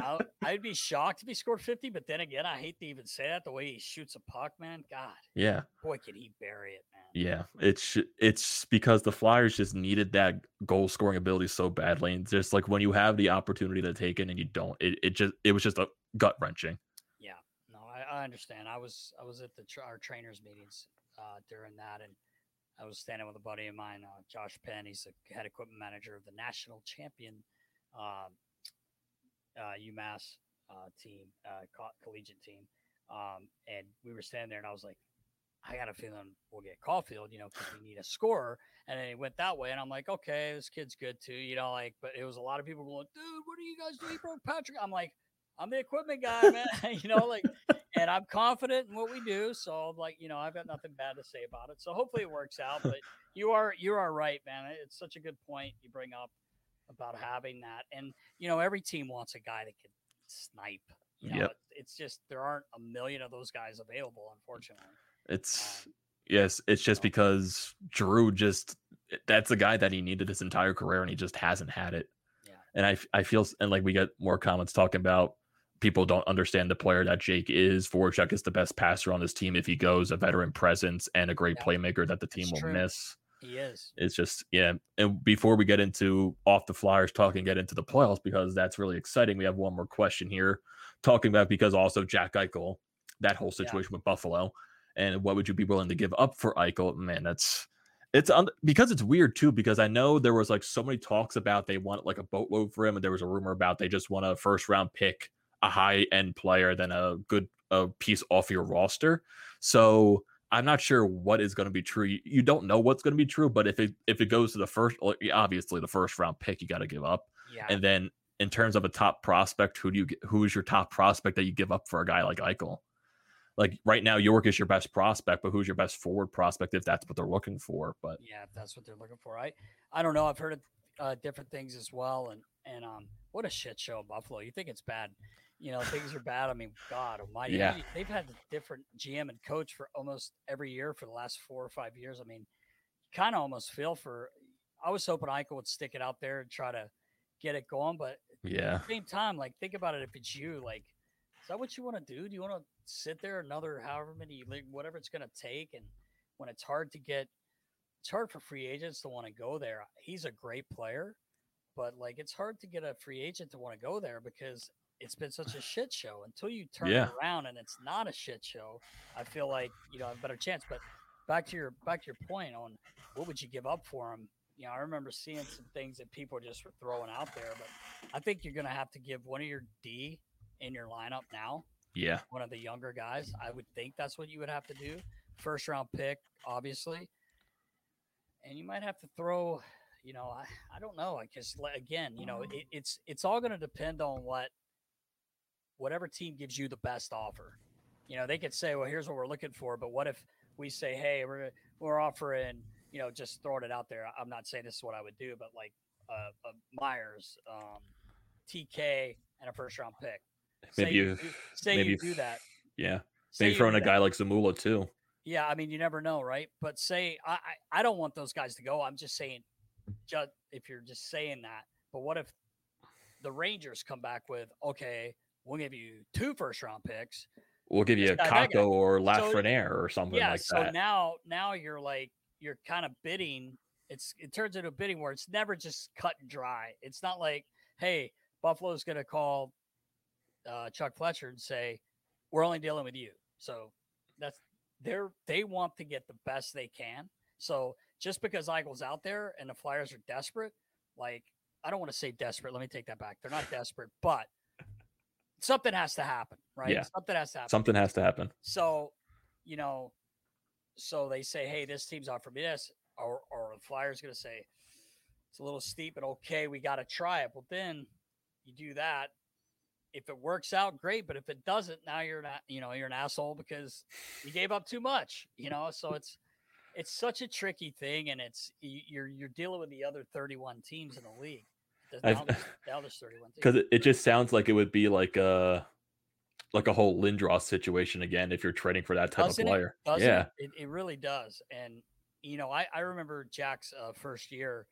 I, would be shocked if he scored 50 but then again i hate to even say that the way he shoots a puck man god yeah boy can he bury it man yeah it's it's because the flyers just needed that goal scoring ability so badly and just like when you have the opportunity to take it and you don't it, it just it was just a gut wrenching yeah no I, I understand i was i was at the our trainers meetings uh, during that. And I was standing with a buddy of mine, uh, Josh Penn. He's the head equipment manager of the national champion uh, uh UMass uh, team, uh, co- collegiate team. Um, and we were standing there, and I was like, I got a feeling we'll get Caufield, you know, because we need a scorer. And then he went that way, and I'm like, okay, this kid's good too, you know, like. But it was a lot of people going, dude, what are you guys doing, broke Patrick? I'm like, I'm the equipment guy, man. you know, like, and I'm confident in what we do. So, like, you know, I've got nothing bad to say about it. So, hopefully, it works out. But you are you are right, man. It's such a good point you bring up about having that, and you know, every team wants a guy that can snipe. You know, yep. it's just there aren't a million of those guys available, unfortunately. It's um, yes, it's just because Drew just that's a guy that he needed his entire career, and he just hasn't had it. Yeah. And I I feel and like we get more comments talking about people don't understand the player that Jake is. Voracek is the best passer on this team if he goes, a veteran presence and a great yeah, playmaker that the team will true. miss. He is. It's just yeah. And before we get into off the Flyers talk and get into the playoffs because that's really exciting, we have one more question here talking about because also Jack Eichel, that whole situation yeah. with Buffalo, and what would you be willing to give up for Eichel? Man, that's it's un- because it's weird too because I know there was like so many talks about they want like a boatload for him, and there was a rumor about they just want a first round pick a high end player than a good a piece off your roster. So I'm not sure what is going to be true. You don't know what's going to be true, but if it if it goes to the first, obviously the first round pick, you got to give up. Yeah. And then in terms of a top prospect, who do you who is your top prospect that you give up for a guy like Eichel? Like right now, York is your best prospect, but who's your best forward prospect if that's what they're looking for? But yeah, if that's what they're looking for. I I don't know. I've heard uh, different things as well, and and um, what a shit show Buffalo. You think it's bad? You know things are bad. I mean, God Almighty, yeah. they've had a different GM and coach for almost every year for the last four or five years. I mean, kind of almost feel for. I was hoping Eichel would stick it out there and try to get it going, but yeah, at the same time, like think about it. If it's you, like, is that what you want to do? Do you want to sit there another however many, like, whatever it's going to take, and when it's hard to get it's hard for free agents to want to go there. He's a great player, but like it's hard to get a free agent to want to go there because it's been such a shit show. Until you turn Yeah. it around and it's not a shit show, I feel like you know a better chance. But back to your back to your point on what would you give up for him? You know, I remember seeing some things that people just were throwing out there, but I think you're going to have to give one of your D in your lineup now Yeah. one of the younger guys. I would think that's what you would have to do. First round pick, obviously. And you might have to throw, you know, I, I don't know. I guess again, you know, it, it's it's all going to depend on what whatever team gives you the best offer. You know, they could say, well, here's what we're looking for, but what if we say, hey, we're we're offering, you know, just throwing it out there. I'm not saying this is what I would do, but like uh, uh Myers, um, TK, and a first round pick. Say Maybe you you- say maybe you do that. Yeah. Say Maybe throwing a that. guy like Zamula too. Yeah, I mean, you never know, right? But say I, I I don't want those guys to go. I'm just saying, just if you're just saying that. But what if the Rangers come back with okay, we'll give you two first round picks. We'll give you a This guy, that guy. Kakko or So- or something yeah, like so that. So now now you're like you're kind of bidding. It's it turns into a bidding where it's never just cut and dry. It's not like hey, Buffalo's going to call uh, Chuck Fletcher and say we're only dealing with you. So that's they're they want to get the best they can. So just because Eichel's out there and the Flyers are desperate, like I don't want to say desperate. Let me take that back. They're not desperate, but something has to happen, right? Yeah. Something has to happen. Something has to happen. So, you know, so they say, hey, this team's offering me this, or or the Flyers going to say it's a little steep, but okay, we got to try it. Well, then you do that. If it works out, great. But if it doesn't, now you're not, you know, you're an asshole because you gave up too much. You know, so it's it's such a tricky thing, and it's you're you're dealing with the other 31 teams in the league. There's- I've- Now there's, now there's 31. Because it, it just sounds like it would be like a like a whole Lindros situation again if you're trading for that type Doesn't of player. Doesn't yeah. it? it? It really does. And you know, I, I remember Jack's uh, first year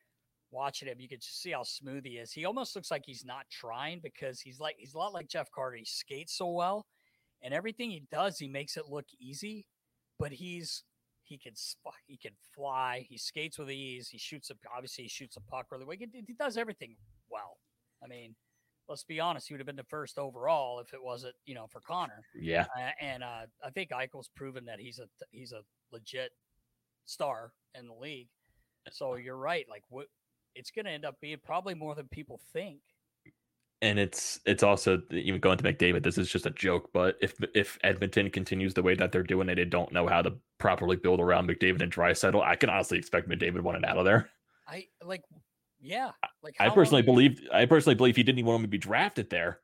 watching him. You could just see how smooth he is. He almost looks like he's not trying because he's like he's a lot like Jeff Carter. He skates so well, and everything he does, he makes it look easy. But he's he can sp- he can fly. He skates with ease. He shoots a obviously he shoots a puck really well. He, can- he does everything well. I mean, let's be honest. He would have been the first overall if it wasn't you know for Connor. Yeah. Uh, and uh, I think Eichel's proven that he's a he's a legit star in the league. So you're right. Like what it's going to end up being probably more than people think. And it's it's also even going to McDavid. This is just a joke, but if if Edmonton continues the way that they're doing, it, they don't know how to properly build around McDavid and Draisaitl, I can honestly expect McDavid wanted out of there. I like, yeah. Like I long personally believe I personally believe he didn't even want to be drafted there.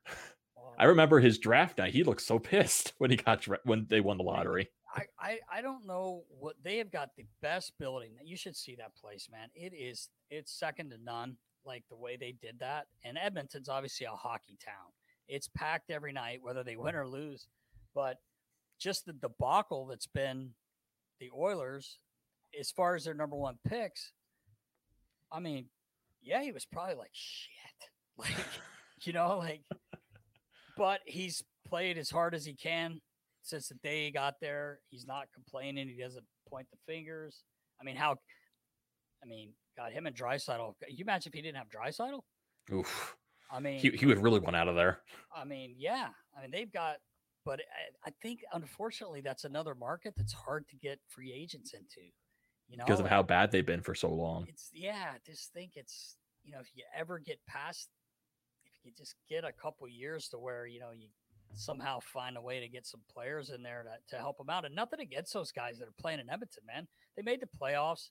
I remember his draft night. He looked so pissed when he got dra- when they won the lottery. I, I I don't know what they have got the best building. You should see that place, man. It is it's second to none. Like the way they did that, and Edmonton's obviously a hockey town. It's packed every night, whether they win or lose. But just the debacle that's been the Oilers, as far as their number one picks. I mean, yeah, he was probably like shit, like you know, like. But he's played as hard as he can since the day he got there. He's not complaining. He doesn't point the fingers. I mean, how? I mean, God, him and Draisaitl. You imagine if he didn't have Draisaitl? Oof. I mean, He he would really want out of there. I mean, yeah. I mean, they've got, but I, I think unfortunately that's another market that's hard to get free agents into. You know, because of how bad they've been for so long. It's yeah. I Just think it's you know if you ever get past, if you just get a couple years to where you know you somehow find a way to get some players in there to, to help them out. And nothing against those guys that are playing in Edmonton, man. They made the playoffs.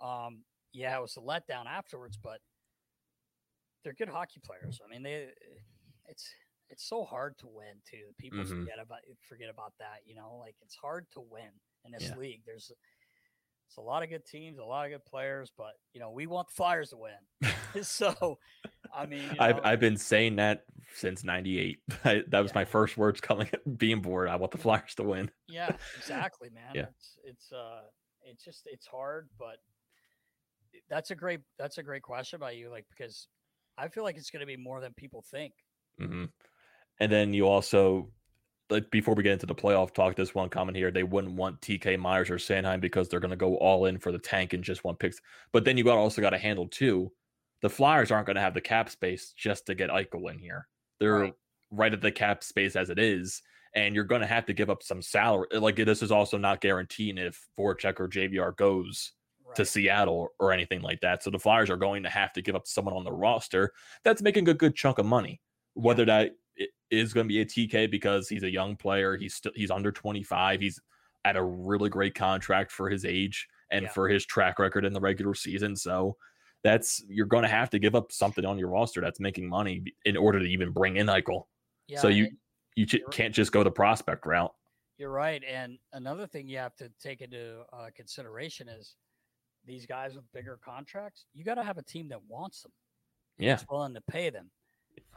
Um, yeah, it was a letdown afterwards, but they're good hockey players. I mean, they it's it's so hard to win too. People Mhm. forget about forget about that. You know, like it's hard to win in this Yeah. league. There's it's a lot of good teams, a lot of good players, but you know, we want the Flyers to win. so, I mean, you I've I've been saying that since '98. That was my first words coming being bored. I want the Flyers to win. yeah, exactly, man. Yeah. It's it's uh it's just it's hard, but that's a great that's a great question by you, like because I feel like it's going to be more than people think. hmm And then you also like before we get into the playoff talk, this one comment here, they wouldn't want TK Myers or Sanheim because they're going to go all in for the tank and just one picks. But then you got also got to handle too. The Flyers aren't going to have the cap space just to get Eichel in here. They're right. right at the cap space as it is, and you're going to have to give up some salary. Like this is also not guaranteeing if Voracek or JVR goes right. to Seattle or anything like that. So the Flyers are going to have to give up someone on the roster that's making a good chunk of money. Whether that is going to be a TK because he's a young player. He's still he's under 25. He's at a really great contract for his age and yeah. for his track record in the regular season. So that's you're going to have to give up something on your roster that's making money in order to even bring in Eichel. Yeah, so you you ch- can't just go the prospect route. You're right. And another thing you have to take into uh, consideration is these guys with bigger contracts. You got to have a team that wants them. Yeah, willing to pay them.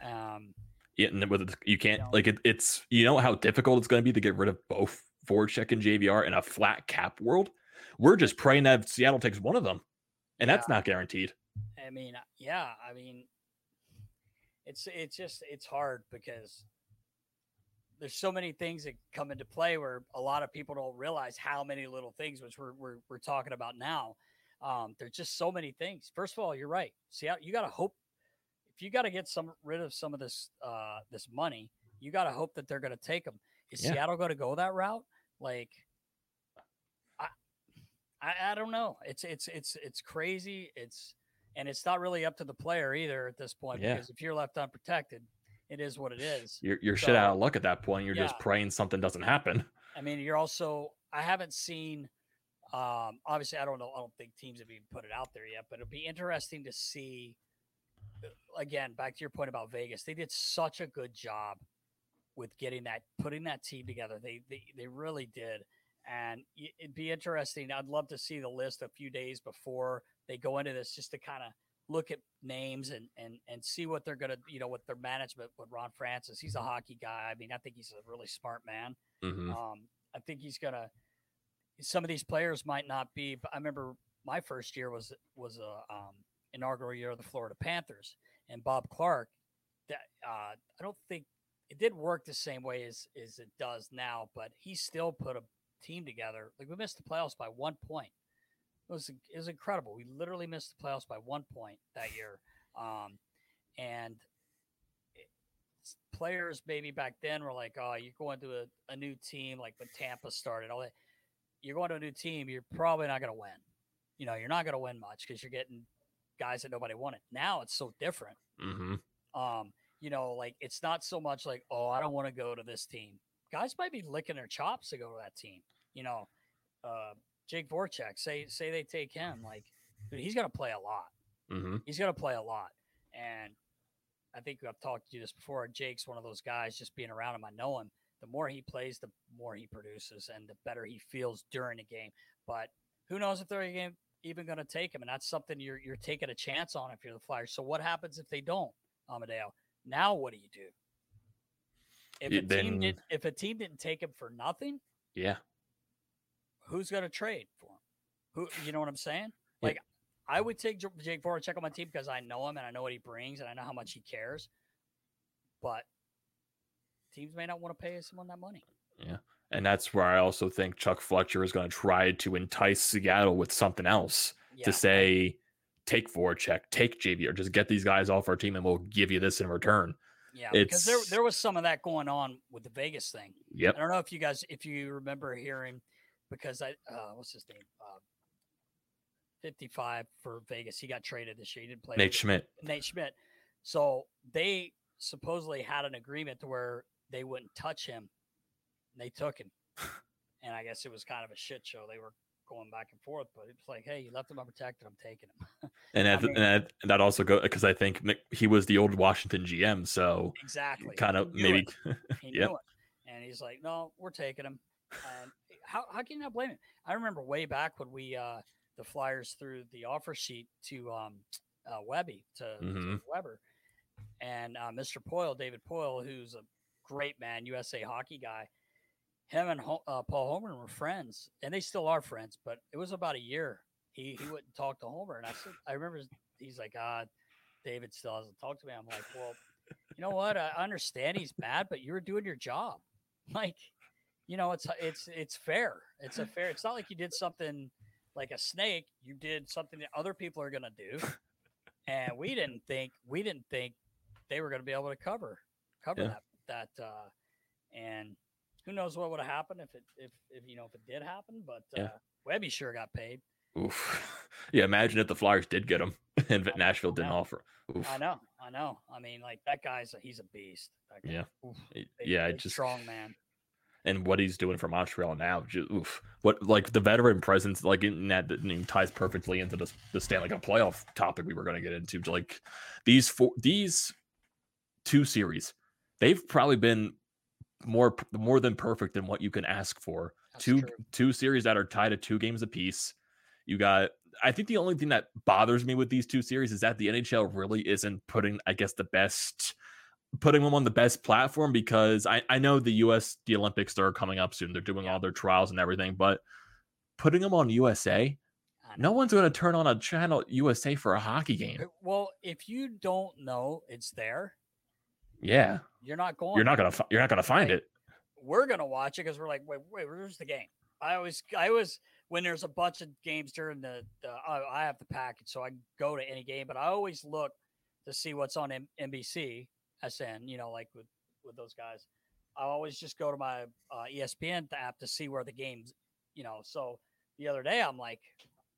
Um, yeah, and with you can't you know, like it, it's you know how difficult it's going to be to get rid of both Voracek and JVR in a flat cap world. We're just praying that Seattle takes one of them, and yeah. that's not guaranteed. I mean, yeah, I mean, it's it's just it's hard because there's so many things that come into play where a lot of people don't realize how many little things, which we're we're, we're talking about now. Um, there's just so many things. First of all, you're right. Seattle, you got to hope if you got to get some rid of some of this uh this money, you got to hope that they're going to take them. Is yeah. Seattle going to go that route? Like, I, I, I don't know. It's it's it's it's crazy. It's and it's not really up to the player either at this point yeah. because if you're left unprotected, it is what it is. You're you're so, shit out of luck at that point. You're yeah. just praying something doesn't happen. I mean, you're also. I haven't seen. Um, obviously, I don't know. I don't think teams have even put it out there yet, but it'll be interesting to see again, back to your point about Vegas, they did such a good job with getting that, putting that team together. They they, they really did, and it'd be interesting. I'd love to see the list a few days before they go into this, just to kind of look at names and and and see what they're gonna, you know, with their management with Ron Francis. He's a hockey guy. I mean, I think he's a really smart man. Mm-hmm. Um, I think he's gonna. Some of these players might not be. But I remember my first year was was a um, inaugural year of the Florida Panthers, and Bob Clarke. that uh, I don't think it did work the same way as as it does now, but he still put a team together. Like we missed the playoffs by one point. It was it was incredible. We literally missed the playoffs by one point that year, um, and it, players maybe back then were like, "Oh, you're going to a, a new team." Like when Tampa started, all that. You're going to a new team. You're probably not going to win. You know, you're not going to win much because you're getting guys that nobody wanted. Now it's so different. Mm-hmm. Um, you know, like it's not so much like, oh, I don't want to go to this team. Guys might be licking their chops to go to that team. You know, uh, Jake Voracek, say say they take him, like, dude, he's gonna play a lot. Mm-hmm. He's gonna play a lot, and I think I've talked to you this before. Jake's one of those guys. Just being around him, I know him. The more he plays, the more he produces, and the better he feels during a game. But who knows if they're even going to take him, and that's something you're you're taking a chance on if you're the Flyers. So what happens if they don't, Amadeo? Now what do you do? If a then, team did, if a team didn't take him for nothing, yeah, who's going to trade for him? Who you know what I'm saying? Like yeah. I would take Jake Voracek on my team because I know him and I know what he brings and I know how much he cares. But teams may not want to pay someone that money. Yeah. And that's where I also think Chuck Fletcher is going to try to entice Seattle with something else yeah. to say, take Voracek, take JV, or just get these guys off our team and we'll give you this in return. Yeah, it's, because there there was some of that going on with the Vegas thing. Yep. I don't know if you guys if you remember hearing because I uh, what's his name uh, fifty five for Vegas. He got traded this year. He didn't play. Nate Schmidt. Nate Schmidt. So they supposedly had an agreement to where they wouldn't touch him they took him. and I guess it was kind of a shit show. They were going back and forth, but it's like, hey, you left him unprotected. I'm taking him. and, that, mean, and that, that also go because I think he was the old Washington GM, so exactly kind of maybe yeah. And he's like, no, we're taking him. And how how can you not blame him? I remember way back when we uh the Flyers threw the offer sheet to um uh, Webby to, mm-hmm. to Weber and uh, Mr. Poile, David Poile, who's a great man, USA hockey guy him and uh, Paul Homer were friends, and they still are friends. But it was about a year. He he wouldn't talk to Homer, and I said, I remember he's like, ah, David still hasn't talked to me. I'm like, well, you know what? I understand he's bad, but you were doing your job. like, you know, it's it's it's fair. It's a fair. It's not like you did something like a snake. You did something that other people are gonna do, and we didn't think we didn't think they were gonna be able to cover cover Yeah. that that. uh And who knows what would have happened if it if if you know if it did happen, but Yeah. uh, Webby sure got paid. Oof. Yeah, imagine if the Flyers did get him and Nashville didn't offer. Oof. I know, I know. I mean, like that guy's a, he's a beast. Yeah. Oof, big- yeah, big, just strong man. and what he's doing for Montreal now, just, oof. What like the veteran presence, like in that, that I mean, ties perfectly into the the Stanley Cup playoff topic we were going to get into. Like these four, these two series, they've probably been more more than perfect than what you can ask for. That's two true. two series that are tied at two games apiece. You got. I think the only thing that bothers me with these two series is that the NHL really isn't putting, I guess, the best putting them on the best platform because I, I know the US the Olympics are coming up soon. They're doing Yeah. all their trials and everything, but putting them on USA, no one's going to turn on a channel USA for a hockey game. Well, if you don't know it's there, Yeah, you're not going. you're not gonna fi- you're not gonna find Right. it. We're gonna watch it because we're like, wait, wait, where's the game? I always, I always, when there's a bunch of games during the, the I, I have the package, so I go to any game, but I always look to see what's on M- NBC, SN, you know, like with with those guys. I always just go to my uh, ESPN app to see where the games, you know. So the other day, I'm like,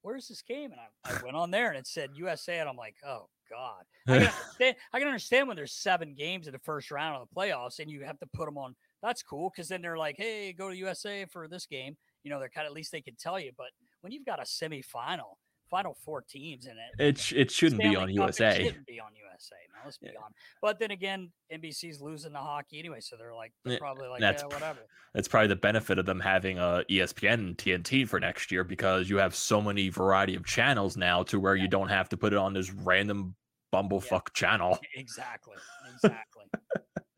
where's this game? And I, I went on there and it said USA, and I'm like, oh god. I can understand. I can understand when there's seven games in the first round of the playoffs, and you have to put them on. That's cool because then they're like, "Hey, go to USA for this game." You know, they're kind of at least they can tell you. But when you've got a semifinal, final four teams in it, It sh- it shouldn't be on Cup, it USA. shouldn't be on USA. Man, let's be on. But then again, NBC's losing the hockey anyway, so they're like, they're probably like, that's yeah, whatever. That's probably the benefit of them having a E ESPN and TNT for next year because you have so many variety of channels now to where you don't have to put it on this random bumblefuck channel. Exactly. Exactly.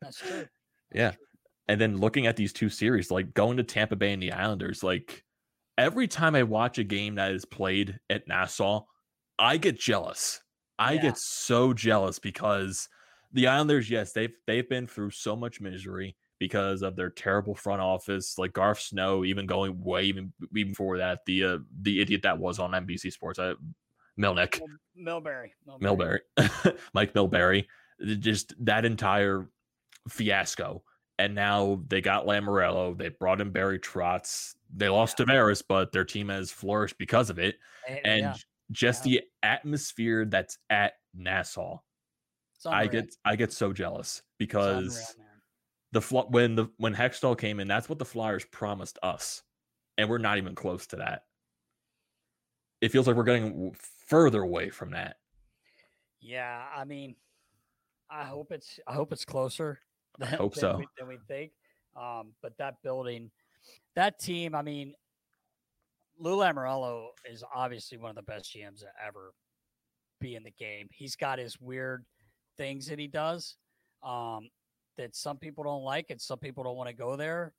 That's true. That's Yeah. true. And then looking at these two series, like going to Tampa Bay and the Islanders, like every time I watch a game that is played at Nassau, I get jealous. I Yeah. get so jealous because the Islanders, yes, they've they've been through so much misery because of their terrible front office, like Garth Snow, even going way even even before that, the uh, the idiot that was on NBC Sports, uh, Milnick. Mil- Milbury. Milbury. Milbury, Mike Milbury, just that entire fiasco. And now they got Lamoriello. They brought in Barry Trotz. They lost Tavares, but their team has flourished because of it. Eh, And yeah, just yeah. the atmosphere that's at Nassau, I get I get so jealous because the Fl- when the when Hextall came in, that's what the Flyers promised us, and we're not even close to that. It feels like we're getting further away from that. Yeah, I mean, I hope it's I hope it's closer. Than, hope than so. We, than we think. Um, but that building, that team, I mean, Lou Lamoriello is obviously one of the best GMs to ever be in the game. He's got his weird things that he does um, that some people don't like, and some people don't want to go there.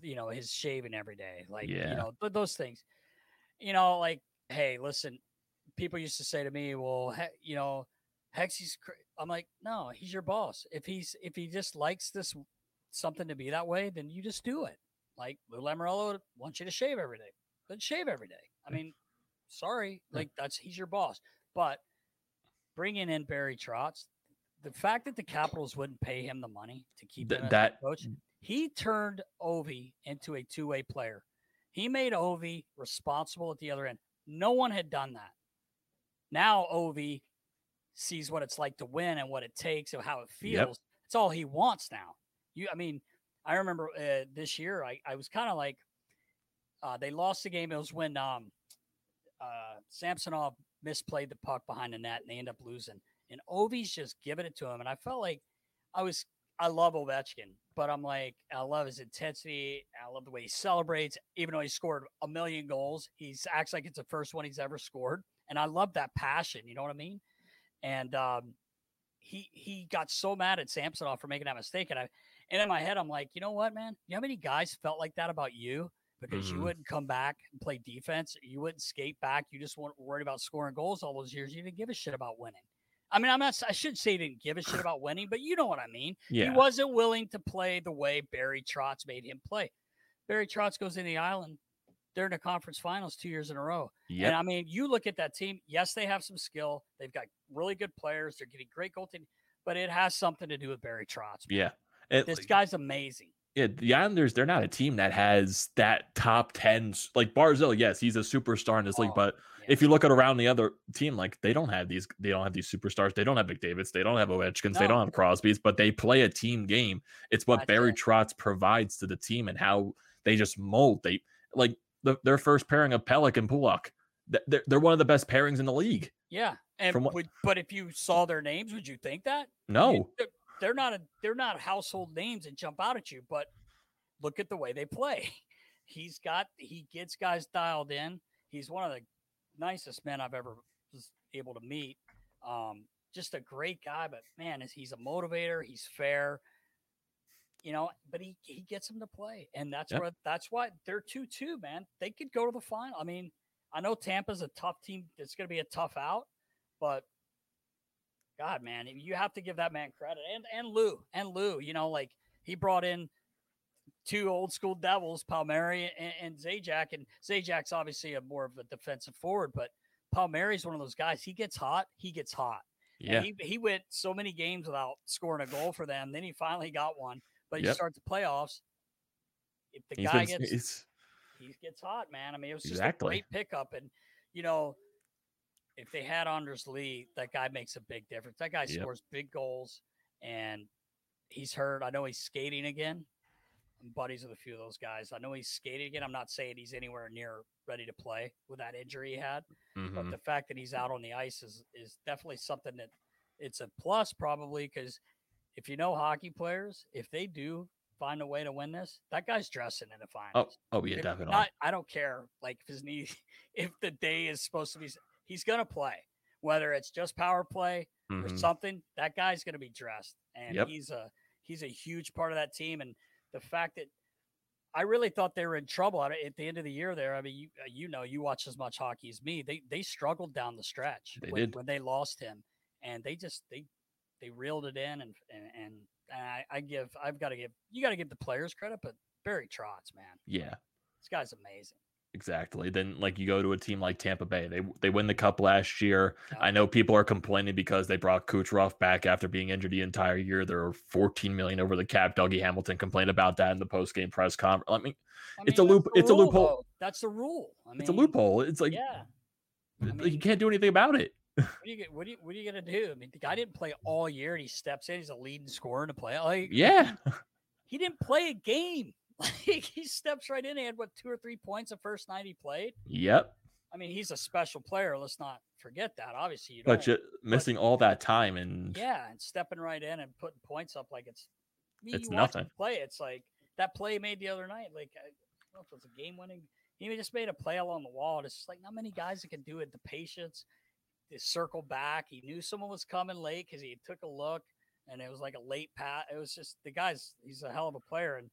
You know, his shaving every day, like Yeah. you know th- those things. You know, like hey, listen, people used to say to me, "Well, he- you know, Hexy's." Cr-. I'm like, no, he's your boss. If he's if he just likes this something to be that way, then you just do it. Like Lou Lamoriello wants you to shave every day, then shave every day. I mean, sorry, like that's he's your boss. But bringing in Barry Trotz, the fact that the Capitals wouldn't pay him the money to keep Th- that- coach, mm. he turned Ovi into a two way player. He made Ovi responsible at the other end. No one had done that. Now Ovi sees what it's like to win and what it takes and how it Yep. feels. It's all he wants now. You, I mean, I remember uh, this year, I, I was kind of like, uh, they lost the game. It was when um, uh, Samsonov misplayed the puck behind the net and they end up losing. And Ovi's just giving it to him. And I felt like I was, I love Ovechkin, but I'm like, I love his intensity. I love the way he celebrates. Even though he scored a million goals, he acts like it's the first one he's ever scored. And I love that passion. You know what I mean? And um, he he got so mad at Samsonov for making that mistake. And I and in my head, I'm like, you know what, man? You know how many guys felt like that about you? Because Mhm. you wouldn't come back and play defense. You wouldn't skate back. You just weren't worried about scoring goals all those years. You didn't give a shit about winning. I mean, I'm not. I should say he didn't give a shit about winning, but you know what I mean. Yeah. He wasn't willing to play the way Barry Trotz made him play. Barry Trotz goes in the island. They're in the conference finals two years in a row. And I mean, you look at that team. Yes, they have some skill. They've got really good players. They're getting great goaltending, but it has something to do with Barry Trotz. man. Yeah. It- This guy's amazing. yeah, the Islanders, they're not a team that has that top 10. Like Barzal, yes, he's a superstar in this league, Oh, but Yeah. if you look at around the other team, like they don't have these, they don't have these superstars. They don't have McDavid's. They don't have Ovechkins. They don't have Crosby's, but they play a team game. It's what That's Barry it. Trotz provides to the team and how they just mold. They like the, their first pairing of Pelech and Pulock. They're, they're one of the best pairings in the league. yeah. And what- would, but if you saw their names, would you think that? No, they're, they're not a they're not household names that jump out at you, but look at the way they play. He's got he gets guys dialed in. He's one of the nicest men I've ever was able to meet. Um, just a great guy, but man, is he's a motivator. He's fair, you know. But he he gets them to play, and that's Yep. where that's why they're two two. Man, they could go to the final. I mean, I know Tampa's a tough team. It's going to be a tough out, but God, man, you have to give that man credit. And and Lou and Lou, you know, like he brought in two old school devils, Palmieri and, and Zajac. And Zajac's obviously a more of a defensive forward, but Palmieri's one of those guys. He gets hot, he gets hot. And yeah, he he went so many games without scoring a goal for them. Then he finally got one. But you Yep. start the playoffs. If the he's guy been, gets he gets hot, man. I mean, it was just Exactly. a great pickup. And, you know, if they had Anders Lee, that guy makes a big difference. That guy Yep. scores big goals and he's hurt. I know he's skating again. I'm buddies with a few of those guys. I know he's skating again. I'm not saying he's anywhere near ready to play with that injury he had, mhm. but the fact that he's out on the ice is is definitely something that it's a plus probably because if you know hockey players, if they do find a way to win this, that guy's dressing in the finals. oh, oh yeah, If definitely. Not, I don't care. Like if his knee, if the day is supposed to be, he's gonna play. Whether it's just power play or Mhm. something, that guy's gonna be dressed, and Yep. he's a he's a huge part of that team. And the fact that I really thought they were in trouble at, at the end of the year. There, I mean, you uh, you know, you watch as much hockey as me. They they struggled down the stretch They when, did. when they lost him, and they just they they reeled it in, and and, and I, I give I've got to give you got to give the players credit, but Barry Trotz, man, yeah, this guy's amazing. exactly. Then like you go to a team like Tampa Bay, they they win the cup last year. Yeah. I know people are complaining because they brought Kucherov back after being injured the entire year. They're 14 million over the cap. Dougie Hamilton complained about that in the post game press conference. I mean, I It's a loop- it's a loophole. though. That's the rule. I it's a loophole. It's like yeah. I you can't do anything about it. What do you? What do you What are you gonna do? I mean, the guy didn't play all year, and he steps in. He's a leading scorer in the play. Like, Yeah, he didn't play a game. Like he steps right in. He had what two or three points the first night he played. yep. I mean, he's a special player. Let's not forget that. Obviously, you But ju- missing all that time and yeah, and stepping right in and putting points up like it's. It's nothing. Play. It's like that play made the other night. Like I don't know if it was a game winning. He just made a play along the wall. It's just like not many guys that can do it. The patience, circle back. He knew someone was coming late because he took a look, and it was like a late pat. It was just the guy's. He's a hell of a player, and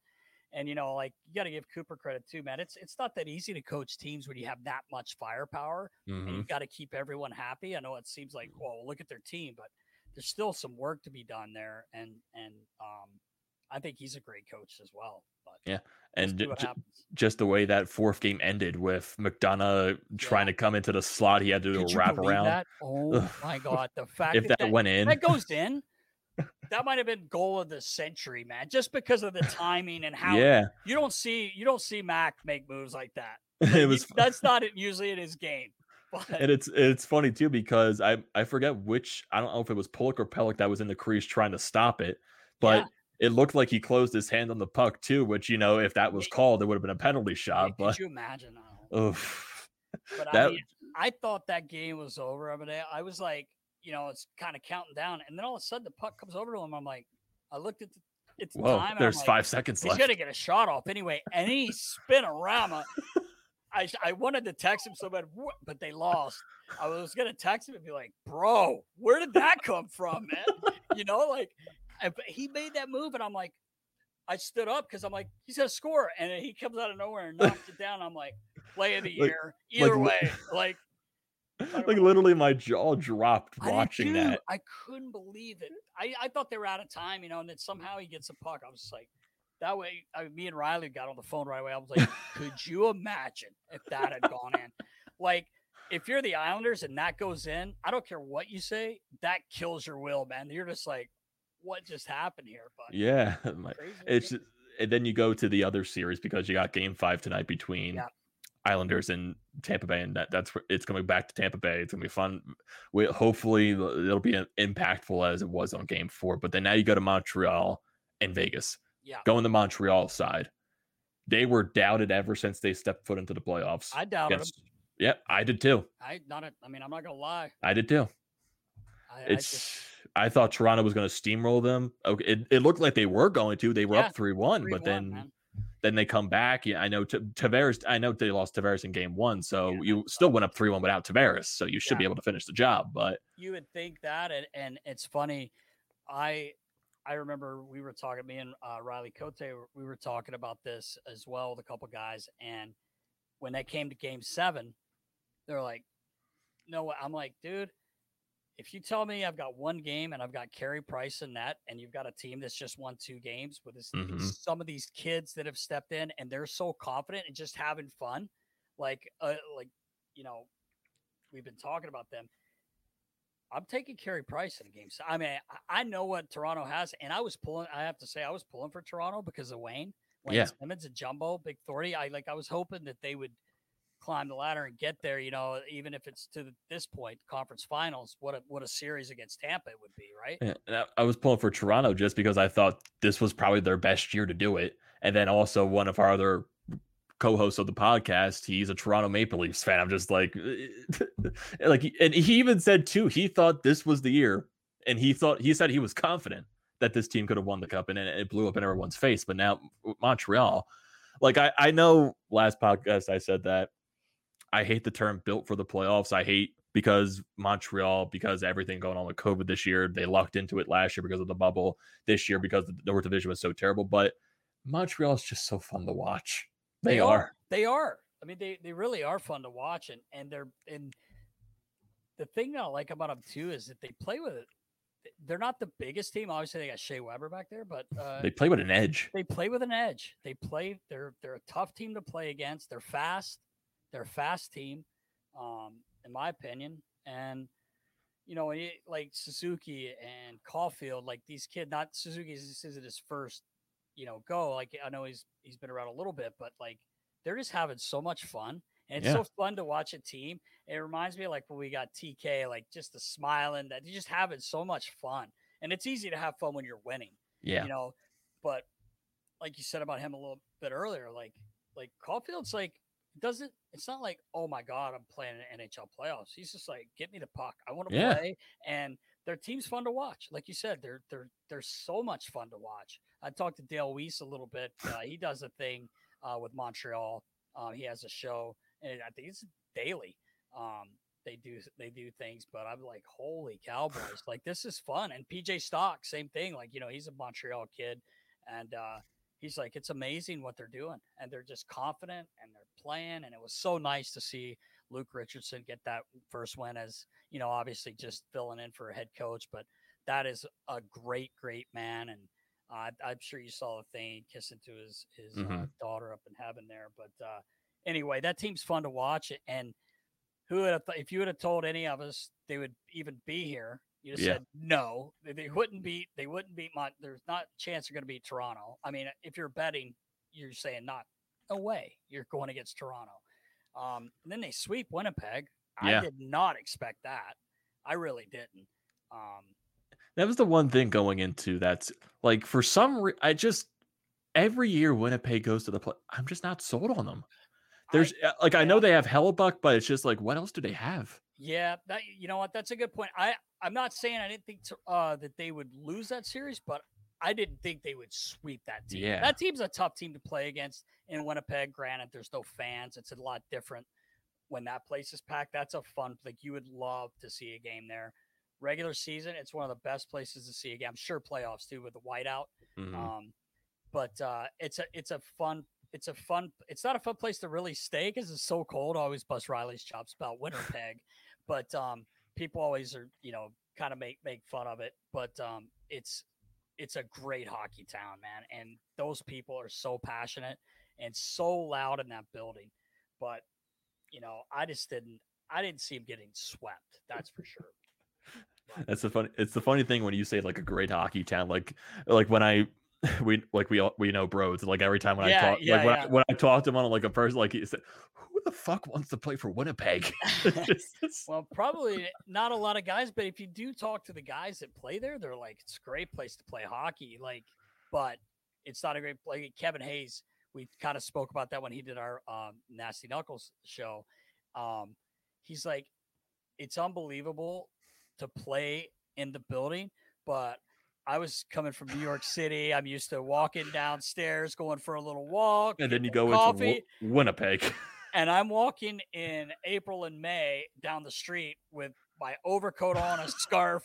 and you know, like you got to give Cooper credit too, man. It's it's not that easy to coach teams when you have that much firepower and Mhm. you've got to keep everyone happy. I know it seems like, well, look at their team, but there's still some work to be done there. And and um, I think he's a great coach as well. But Yeah, and see ju- what ju- happens. just the way that fourth game ended with McDonagh trying to come into the slot, he had to do a wrap around. That? Oh my god, the fact If that, that, went in, that goes in. That might have been goal of the century, man. Just because of the timing and how yeah, you don't see you don't see Mac make moves like that. it You- was. that's not it usually in his game. But And it's it's funny too because I I forget which I don't know if it was Pulock or Pelech that was in the crease trying to stop it, but Yeah. It looked like he closed his hand on the puck too. Which you know if that was called, it would have been a penalty shot. could But you imagine? I oof. But I That- mean, I thought that game was over. I mean, I- I was like, you know, it's kind of counting down, and then all of a sudden the puck comes over to him. I'm like, I looked at the, it's whoa, time. I'm there's like, five seconds He's left. gonna get a shot off anyway, and he spin around. I- I wanted to text him so bad, but they lost. I was gonna text him and be like, "Bro, where did that come from, man?" You know, like, I- he made that move, and I'm like, I stood up because I'm like, he's gonna score, and he comes out of nowhere and knocks it down. I'm like, play of the Like- year, either like, way, like. like literally my jaw dropped watching too. that. I couldn't believe it. I, I thought they were out of time, you know, and then somehow he gets a puck. I was just like, that way, I, me and Riley got on the phone right away. I was like, could you imagine if that had gone in? Like, if you're the Islanders and that goes in, I don't care what you say, that kills your will, man. You're just like, what just happened here? But Yeah, it's and then you go to the other series because you got Game Five tonight between Yeah. Islanders and Tampa Bay, and that, that's where- it's coming back to Tampa Bay. It's gonna be fun. We hopefully it'll be impactful as it was on Game Four. But then now you go to Montreal and Vegas. yeah, Going the Montreal side, they were doubted ever since they stepped foot into the playoffs. I doubted against- Yeah, I did too. I not. A, I mean, I'm not gonna lie. I did too. I, I It's. just, I thought Toronto was going to steamroll them. Okay, it, it looked like they were going to. They were Yeah, up three one, but then man. then they come back. Yeah, I know T- Tavares. I know they lost Tavares in game one, so Yeah, you still went up three one without Tavares, so you should be able to finish the job. But you would think that and, and it's funny i i remember we were talking me and uh, riley cote we were talking about this as well with a couple guys and when they came to game seven they're like no i'm like dude if you tell me i've got one game and i've got Carey price in that and you've got a team that's just won two games with this, Mhm. some of these kids that have stepped in and they're so confident and just having fun like uh, like you know we've been talking about them I'm taking Carey Price in the game. So I mean, I, know what Toronto has, and I was pulling. I have to say, I was pulling for Toronto because of Wayne. Wayne Yeah. Simmonds and Jumbo, Big Authority. I like. I was hoping that they would climb the ladder and get there. You know, even if it's to this point, conference finals. What a what a series against Tampa it would be, right? yeah, and I- I was pulling for Toronto just because I thought this was probably their best year to do it. And then also one of our other co-hosts of the podcast, he's a Toronto Maple Leafs fan. I'm just like, like, and he even said too, he thought this was the year, and he thought he said he was confident that this team could have won the cup, and it it blew up in everyone's face. But now Montreal, like I, I know last podcast I said that I hate the term built for the playoffs. I hate because Montreal, because everything going on with COVID this year, they lucked into it last year because of the bubble. This year because the North Division was so terrible. But Montreal is just so fun to watch. They, are. They are. I mean, they they really are fun to watch, and and they're and the thing that I like about them too is that they play with it. They're not the biggest team. Obviously, they got Shea Weber back there, but uh, They play with an edge. they play with an edge. They play. They're they're a tough team to play against. They're fast. They're a fast team, um, in my opinion. And you know, like Suzuki and Caufield, like these kids. Not Suzuki. This isn't his first, you know, go. Like I know he's he's been around a little bit, but like they're just having so much fun. And it's Yeah. so fun to watch a team. It reminds me like when we got TK, like just the smiling that you're just having so much fun. And it's easy to have fun when you're winning Yeah. you know but like you said about him a little bit earlier like like caufield's like doesn't it's not like oh my god i'm playing an nhl playoffs. He's just like get me the puck. I want to Yeah. play. And their team's fun to watch. Like you said they're they're they're so much fun to watch. I talked to dale weise a little bit. Uh, he does a thing uh, with montreal. Um, he has a show and i think it's daily. Um, they do they do things, but I'm like, holy cowboys! like this is fun. And PJ Stock, same thing. Like you know, he's a Montreal kid, and uh, he's like, it's amazing what they're doing, and they're just confident and they're playing. And it was so nice to see Luke Richardson get that first win as you know, obviously just filling in for a head coach, but that is a great, great man. And uh, I'm sure you saw the thing kissing to his his uh, Mhm. daughter up in heaven there. But uh, anyway, that team's fun to watch, and who would have th- if you would have told any of us they would even be here you'd have Yeah. said no they, they wouldn't beat they wouldn't beat Mont- there's not a chance they're going to beat toronto i mean if you're betting you're saying not no way you're going against toronto um and then they sweep winnipeg Yeah. i did not expect that i really didn't um That was the one thing going into that's like for some re- I just every year Winnipeg goes to the play. I'm just not sold on them. There's uh, like I know they have Hellebuyck, but it's just like what else do they have? Yeah, that you know what? That's a good point. I I'm not saying I didn't think to, uh, that they would lose that series, but I didn't think they would sweep that team. Yeah. That team's a tough team to play against in Winnipeg. Granted, there's no fans. It's a lot different when that place is packed. That's a fun like you would love to see a game there. Regular season, it's one of the best places to see a game. I'm sure playoffs too with the whiteout. Mhm. Um, but uh, it's a it's a fun it's a fun it's not a fun place to really stay because it's so cold. I always bust Riley's chops about Winnipeg, but um, people always are, you know, kind of make make fun of it. But um, it's it's a great hockey town, man, and those people are so passionate and so loud in that building. But you know, I just didn't I didn't see him getting swept. That's for sure. That's the funny. It's the funny thing when you say like a great hockey town. Like like when I we like we all we know bros. Like every time when Yeah, I talk, yeah, like when, yeah. I, when I talk to him on like a person, like he said, "Who the fuck wants to play for Winnipeg?" It's just- it's- Well, probably not a lot of guys, but if you do talk to the guys that play there, they're like, it's a great place to play hockey. Like, but it's not a great play. Kevin Hayes, we kind of spoke about that when he did our um, Nasty Knuckles show. Um, he's like, it's unbelievable to play in the building, but I was coming from New York City. I'm used to walking downstairs, going for a little walk, and then you go into coffee Wi- Winnipeg. and I'm walking in April and May down the street with my overcoat on, a scarf,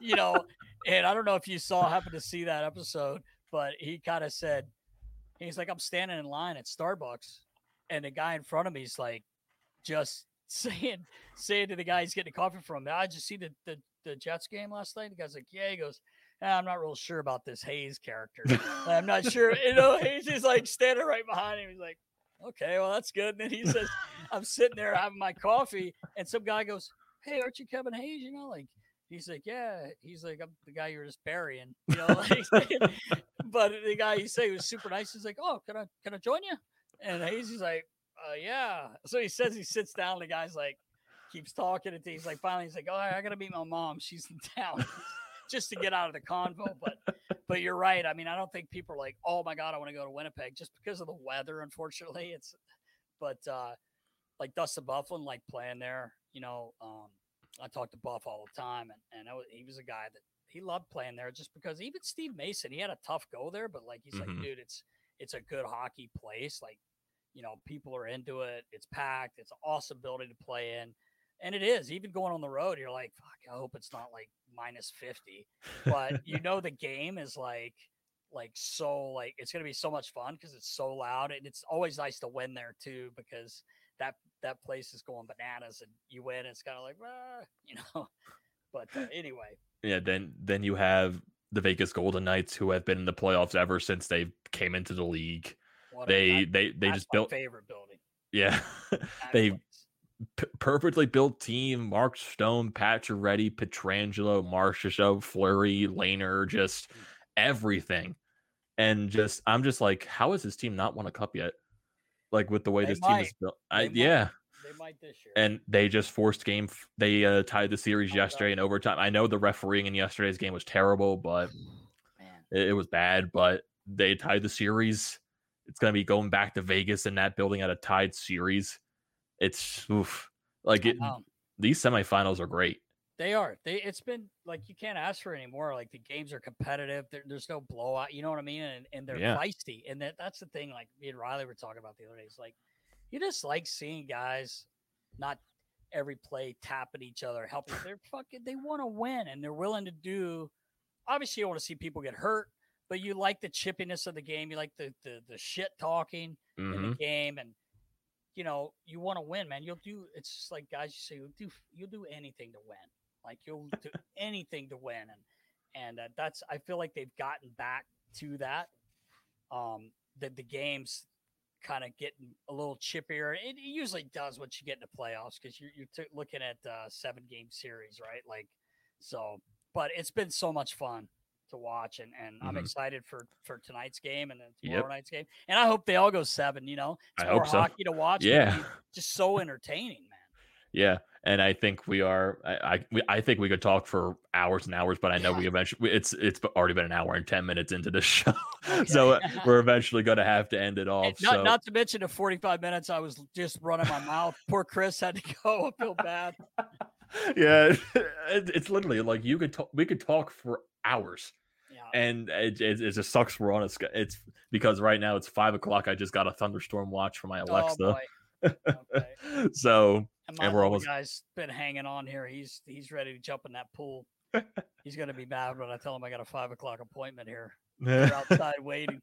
you know. And I don't know if you saw, happen to see that episode, but he kind of said, he's like, I'm standing in line at Starbucks, and the guy in front of me is like, just saying, saying to the guy he's getting coffee from, I just see the the, the Jets game last night. The guy's like, yeah, he goes. "Ah, I'm not real sure about this Hayes character. I'm not sure. You know, Hayes is like standing right behind him. He's like, okay, well, that's good. And then he says, I'm sitting there having my coffee, and some guy goes, Hey, aren't you Kevin Hayes? You know, like, he's like, Yeah. He's like, I'm the guy you were just burying, you know, like, but the guy you say was super nice. He's like, Oh, can I, can I join you? And Hayes is like, uh, Yeah. So he says he sits down. The guy's like, keeps talking. And he's like, finally, he's like, Oh, I got to meet my mom. She's in town just to get out of the convo. But, but you're right. I mean, I don't think people are like, oh my god, I want to go to Winnipeg just because of the weather. Unfortunately, it's. But uh, like Dustin Byfuglien, like playing there. You know, um, I talk to Buff all the time, and and I, wa- he was a guy that he loved playing there just because even Steve Mason, he had a tough go there, but like he's Mhm. like, dude, it's it's a good hockey place. Like, you know, people are into it. It's packed. It's an awesome building to play in. And it is. Even going on the road, you're like, fuck, I hope it's not like minus 50 but you know the game is like like so like it's going to be so much fun because it's so loud and it's always nice to win there too because that that place is going bananas and you win it's kind of like ah, you know but uh, anyway yeah, then then you have the Vegas Golden Knights, who have been in the playoffs ever since they came into the league. what a- They that- they they just built, favorite building yeah, they. P- perfectly built team. Mark Stone, Pacioretty, Pietrangelo, Show, Fleury, Lehner, just everything. And just I'm just like, how has this team not won a cup yet? Like with the way They this team is built. I, yeah. they might this year And they just forced game. f- They uh, tied the series Oh, God. yesterday in overtime. I know the refereeing in yesterday's game was terrible, but man it, it was bad. But they tied the series. It's gonna be going back to Vegas in that building at a tied series. It's oof. like it, know. these semifinals are great. They are. They. It's been like you can't ask for anymore. Like the games are competitive. There, there's no blowout. You know what I mean? And and they're Yeah. feisty. And that that's the thing. Like me and Riley were talking about the other day. It's like you just like seeing guys not every play tapping each other, helping. They're fucking. They want to win and they're willing to do. Obviously, you want to see people get hurt, but you like the chippiness of the game. You like the the, the shit talking in Mhm. the game and you know you want to win man you'll do it's just like guys you say you'll do you'll do anything to win like you'll do anything to win and and uh, that's i feel like they've gotten back to that um that the games kind of getting a little chippier it usually does once you get into playoffs because you're, you're t- looking at uh seven game series right like so but it's been so much fun to watch and, and i'm Mhm. excited for for tonight's game and then Yep. tomorrow night's game and i hope they all go seven you know I it's more hope so. hockey to watch Yeah. just so entertaining man Yeah, and I think we are. I I, we, I think we could talk for hours and hours, but I know we eventually. It's it's already been an hour and ten minutes into this show, so uh, we're eventually going to have to end it off. not, so not to mention the 45 minutes I was just running my mouth. Poor Chris had to go. I feel bad. yeah, it, it's literally like you could talk. We could talk for hours, Yeah. and it, it, it just sucks. We're on a. It's because right now it's five o'clock. I just got a thunderstorm watch for my Alexa, Oh. Okay. so And my And we're almost- guy's been hanging on here. He's he's ready to jump in that pool. He's gonna be mad when I tell him I got a five o'clock appointment here. We're outside waiting.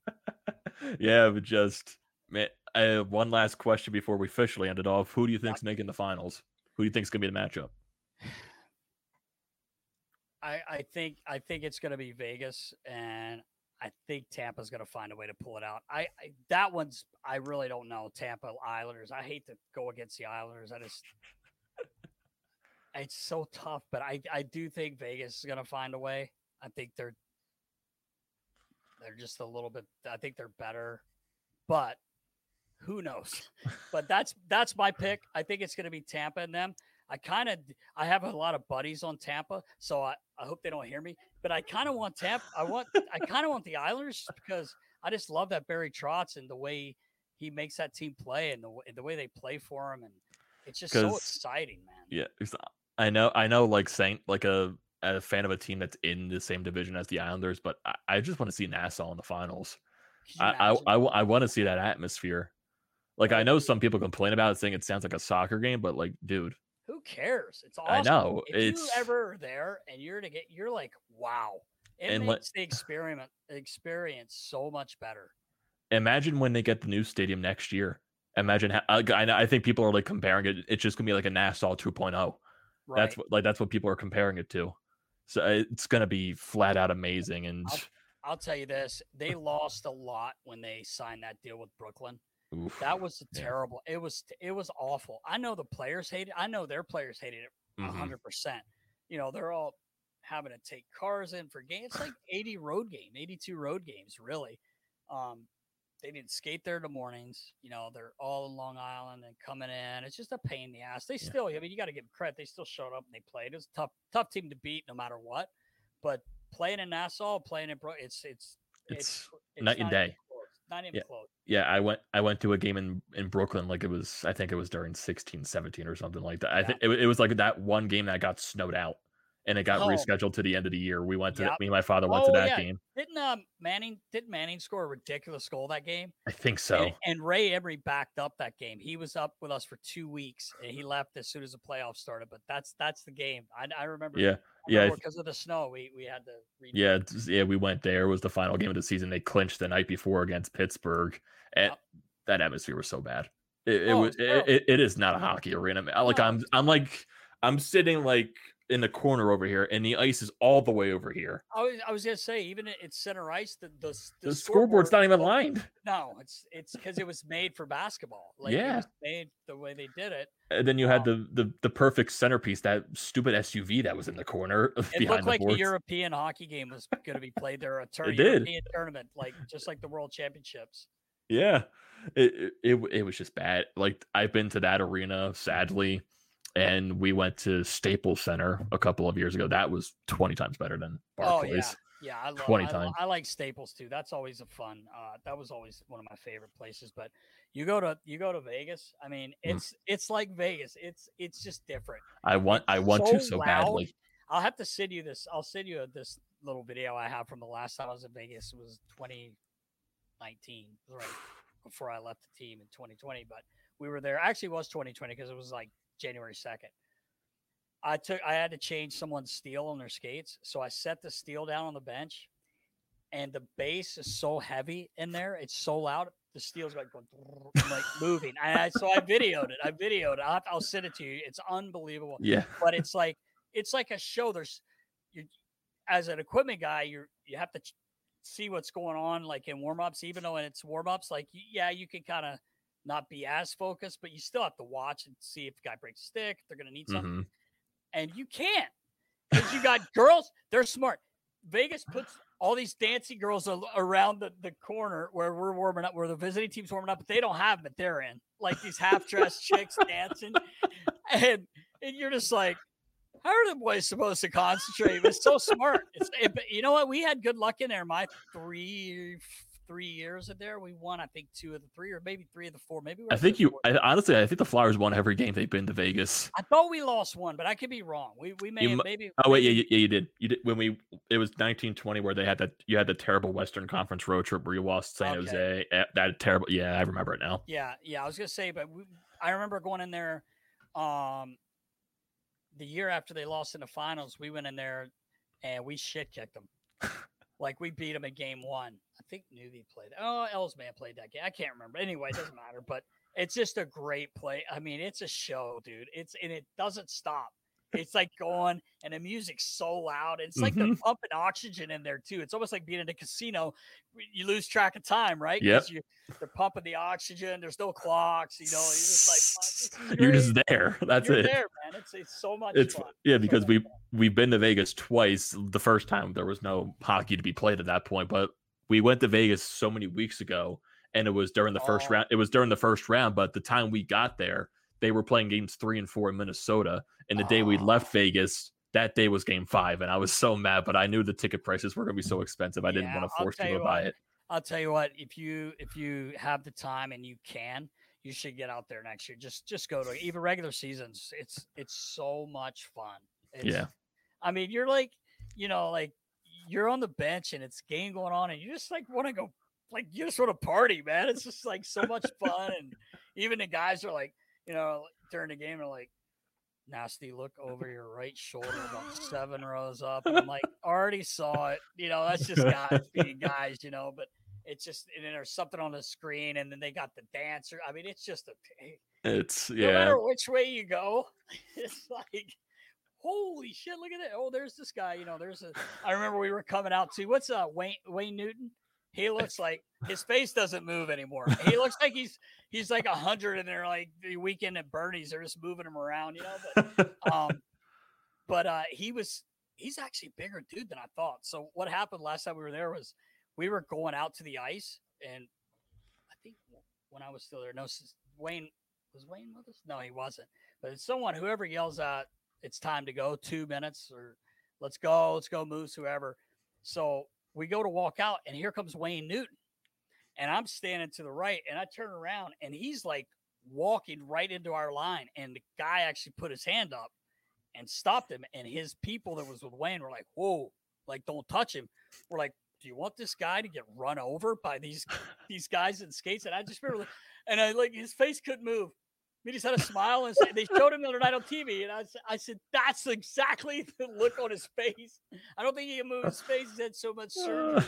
yeah, but just man, uh, one last question before we officially end it off. Who do you think's making the finals? Who do you think's gonna be the matchup? I, I think I think it's going to be Vegas, and I think Tampa's going to find a way to pull it out. I, I, that one's I really don't know. Tampa Islanders. I hate to go against the Islanders. I just it's so tough, but I I do think Vegas is going to find a way. I think they're they're just a little bit. I think they're better, but who knows? but that's that's my pick. I think it's going to be Tampa and them. I kind of I have a lot of buddies on Tampa, so I, I hope they don't hear me. But I kind of want Tampa. I want I kind of want the Islanders because I just love that Barry Trotz and the way he makes that team play and the the way they play for him, and it's just so exciting, man. Yeah, I know, I know, like saying like a a fan of a team that's in the same division as the Islanders, but I, I just want to see Nassau in the finals. I, I, I, I want to see that atmosphere. Like I know some people complain about it, saying it sounds like a soccer game, but like, dude, who cares? It's awesome. I know. If it's... you ever there and you're to get, you're like, wow. It and makes the experiment experience so much better. Imagine when they get the new stadium next year. Imagine how I, I think people are like comparing it. It's just gonna be like a Nassau 2.0. Right. That's what like that's what people are comparing it to. So uh, it's gonna be flat out amazing. And I'll, I'll tell you this: they lost a lot when they signed that deal with Brooklyn. Oof. That was terrible. Yeah. It was it was awful. I know the players hated. I know their players hated it 100. Mm-hmm. percent You know, they're all having to take cars in for games. It's like 80 road game, 82 road games, really. Um, they didn't skate there in the mornings. You know, they're all in Long Island and coming in. It's just a pain in the ass. They still, I mean, you got to give them credit. They still showed up and they played. It was a tough, tough team to beat no matter what. But playing in Nassau, playing in Bro, it's it's it's, it's, it's night and day. Not even yeah. close. Yeah, I went I went to a game in in Brooklyn like it was I think it was during 16 17 or something like that. Yeah. I think it, it was like that one game that got snowed out and it got oh. rescheduled to the end of the year. We went to yep. me and my father went oh, to that yeah. game. Didn't um, Manning didn't Manning score a ridiculous goal that game? I think so. And, and, Ray Emery backed up that game. He was up with us for two weeks and he left as soon as the playoffs started. But that's that's the game. I, I remember. Yeah, yeah. Because of the snow, we we had to. Yeah, yeah. We went there. It was the final game of the season. They clinched the night before against Pittsburgh, eh, and yep. that atmosphere was so bad. It, it oh, was. It, it is not a hockey arena. Like no. I'm. I'm like. I'm sitting like in the corner over here, and the ice is all the way over here. I was, I was gonna say, even it's center ice, the the, the, the scoreboard's not even lined. No, it's it's because it was made for basketball. Like, yeah, made the way they did it. And then you um, had the, the the perfect centerpiece, that stupid SUV that was in the corner. It looked like boards. a European hockey game was going to be played there. A tur- it European tournament, like just like the World Championships. Yeah, it, it it was just bad. Like I've been to that arena, sadly and we went to Staples Center a couple of years ago. That was 20 times better than Barclays. Oh, yeah. Yeah, I love, 20 times. I, I, like Staples too. That's always a fun. Uh, that was always one of my favorite places. But you go to you go to Vegas. I mean, mm. it's mm. it's like Vegas. It's it's just different. I want I want so to so loud. badly. I'll have to send you this. I'll send you this little video I have from the last time I was in Vegas. It was 2019, right before I left the team in 2020. But we were there. Actually, was 2020 because it was like January 2nd. I took I had to change someone's steel on their skates. So I set the steel down on the bench and the bass is so heavy in there, it's so loud. The steel's like going, like moving. And I, so I videoed it. I videoed it. I'll, I'll send it to you. It's unbelievable. Yeah. But it's like it's like a show. There's you as an equipment guy, you're you have to see what's going on like in warm-ups, even though it's warm-ups, like yeah, you can kind of not be as focused, but you still have to watch and see if the guy breaks a stick, they're going to need something. Mm-hmm. And you can't because you got girls, they're smart. Vegas puts all these dancing girls around the, the corner where we're warming up, where the visiting team's warming up, but they don't have them at their end. Like these half dressed chicks dancing. And, and you're just like, how are the boys supposed to concentrate? It's so smart. It's, it, you know what? We had good luck in there. My three, three years in there, we won I think two of the three, or maybe three of the four. Maybe I think you. I, honestly, I think the Flyers won every game they've been to Vegas. I thought we lost one, but I could be wrong. We we may you, maybe. Oh wait, yeah, yeah, you did. You did when we. It was 1920 where they had that. You had the terrible Western Conference road trip where you lost San okay. Jose. Eh, that terrible. Yeah, I remember it now. Yeah, yeah. I was gonna say, but we, I remember going in there. Um, the year after they lost in the finals, we went in there and we shit kicked them. Like we beat them in game one. I think Newby played. Oh, Elsman played that game. I can't remember. Anyway, it doesn't matter. But it's just a great play. I mean, it's a show, dude. It's and it doesn't stop. it's like going and the music's so loud. It's like Mhm. they're pumping oxygen in there too. It's almost like being in a casino. You lose track of time, right? You, they're pumping the oxygen. There's no clocks. You know, you're just like "Fuck, You're just there. That's You're it. there, man. It's it's so much It's fun. yeah, because much we fun. We've been to Vegas twice. The first time there was no hockey to be played at that point, but we went to Vegas so many weeks ago, and it was during the first Oh. round. It was during the first round, but the time we got there, they were playing games three and four in Minnesota. And the day we Oh. left Vegas, that day was game five, and I was so mad. But I knew the ticket prices were going to be so expensive. I didn't Yeah, want to force people you to buy it. I'll tell you what, if you if you have the time and you can, you should get out there next year. Just just go to even regular seasons. It's it's so much fun. It's, Yeah. I mean, you're like, you know, like you're on the bench and it's game going on, and you just like want to go, like you just want to party, man. It's just like so much fun, and even the guys are like, you know, during the game, are like. Nasty look over your right shoulder about seven rows up. And I'm like, already saw it. You know, that's just guys being guys, you know, but it's just and then there's something on the screen and then they got the dancer. I mean, it's just a It's no yeah, matter which way you go, it's like holy shit, look at it. Oh, there's this guy, you know, there's a I remember we were coming out to what's uh Wayne Wayne Newton? He looks like his face doesn't move anymore. He looks like he's he's like a hundred and they're like the weekend at Bernie's, they're just moving him around, you know. But um but uh he was he's actually a bigger dude than I thought. So what happened last time we were there was we were going out to the ice and I think when I was still there, no Wayne was Wayne with us? No, he wasn't. But it's someone whoever yells out, it's time to go, two minutes or let's go, let's go, Moose, whoever. So we go to walk out, and here comes Wayne Newton. And I'm standing to the right, and I turn around, and he's like walking right into our line. And the guy actually put his hand up and stopped him. And his people that was with Wayne were like, Whoa, like, don't touch him. We're like, Do you want this guy to get run over by these these guys in skates? And I just remember, and I like his face couldn't move. He just had a smile and said, they showed him the other night on TV. And I, I said, that's exactly the look on his face. I don't think he can move his face. He's had so much surgery.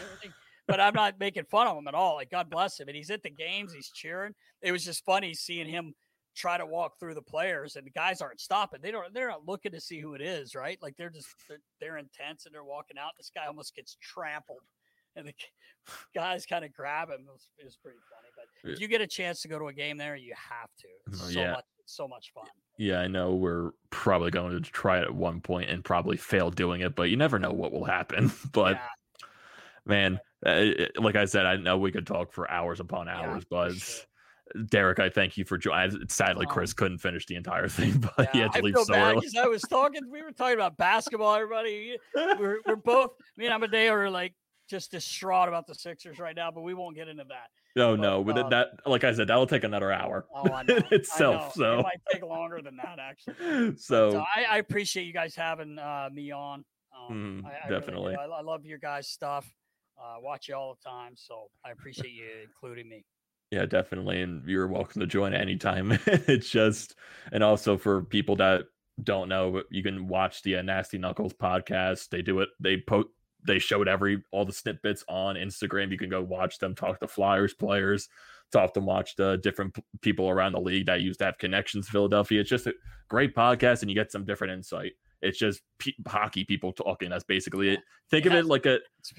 But I'm not making fun of him at all. Like, God bless him. And he's at the games, he's cheering. It was just funny seeing him try to walk through the players and the guys aren't stopping. They don't, they're not looking to see who it is, right? Like, they're just, they're, they're intense and they're walking out. This guy almost gets trampled. And the guys kind of grab him. It was, it was pretty. But if you get a chance to go to a game there, you have to. It's Oh, so yeah. much, so much fun. Yeah, I know we're probably going to try it at one point and probably fail doing it, but you never know what will happen. But Yeah, man, uh, it- like I said, I know we could talk for hours upon hours, but sure. Derek, I thank you for joining. Sadly, Um, Chris couldn't finish the entire thing, but he yeah, had to I leave so bad early. I was talking. We were talking about basketball. Everybody, we're, we're both. Me and Amadeo are like just distraught about the Sixers right now, but we won't get into that. No, but, no, but um, that, like I said, that'll take another hour Oh, itself. So, it might take longer than that actually. so, So I, I appreciate you guys having uh, me on. Um, Mhm, I, I really definitely. I, I love your guys' stuff. Uh, watch you all the time, so I appreciate you including me. Yeah, definitely. And you're welcome to join anytime. it's just, and also for people that don't know, but you can watch the uh, Nasty Knuckles podcast. They do it, they post, they showed every, all the snippets on Instagram. You can go watch them, talk to Flyers players, talk to watch the different p- people around the league that used to have connections to Philadelphia. It's just a great podcast and you get some different insight. It's just pe- hockey people talking. That's basically it. Think of it like a, It's-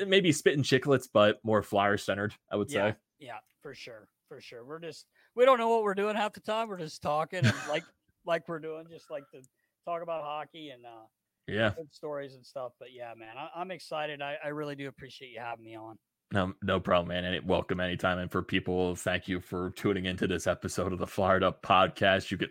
uh, maybe spitting chiclets, but more Flyers centered, I would Yeah, say. yeah, for sure, for sure. We're just we don't know what we're doing half the time. We're just talking and like like we're doing, just like to talk about hockey and uh, Yeah. good stories and stuff. But yeah, man, I, I'm excited. I, I really do appreciate you having me on. No, no problem, man. And welcome anytime. And for people, thank you for tuning into this episode of the Fired Up podcast. You could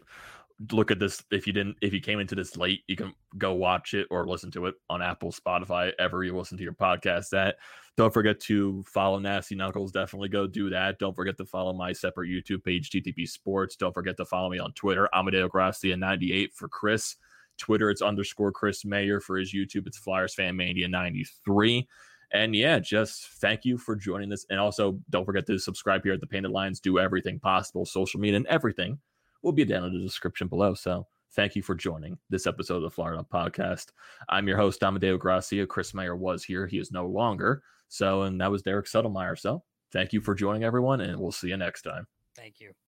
look at this if you didn't, if you came into this late, you can go watch it or listen to it on Apple, Spotify, ever you listen to your podcast That Don't forget to follow Nasty Knuckles. Definitely go do that. Don't forget to follow my separate YouTube page, TTP Sports. Don't forget to follow me on Twitter, Amadeo Gracia 98 for Chris. Twitter, it's underscore Chris Mayer for his YouTube. It's Flyers Fan Mania 93. And yeah, just thank you for joining this. And also, don't forget to subscribe here at the Painted Lines. Do everything possible, social media and everything will be down in the description below. So thank you for joining this episode of the Florida Podcast. I'm your host, Amadeo Gracia. Chris Mayer was here. He is no longer. So, and that was Derek Settlemyre. So thank you for joining everyone, and we'll see you next time. Thank you.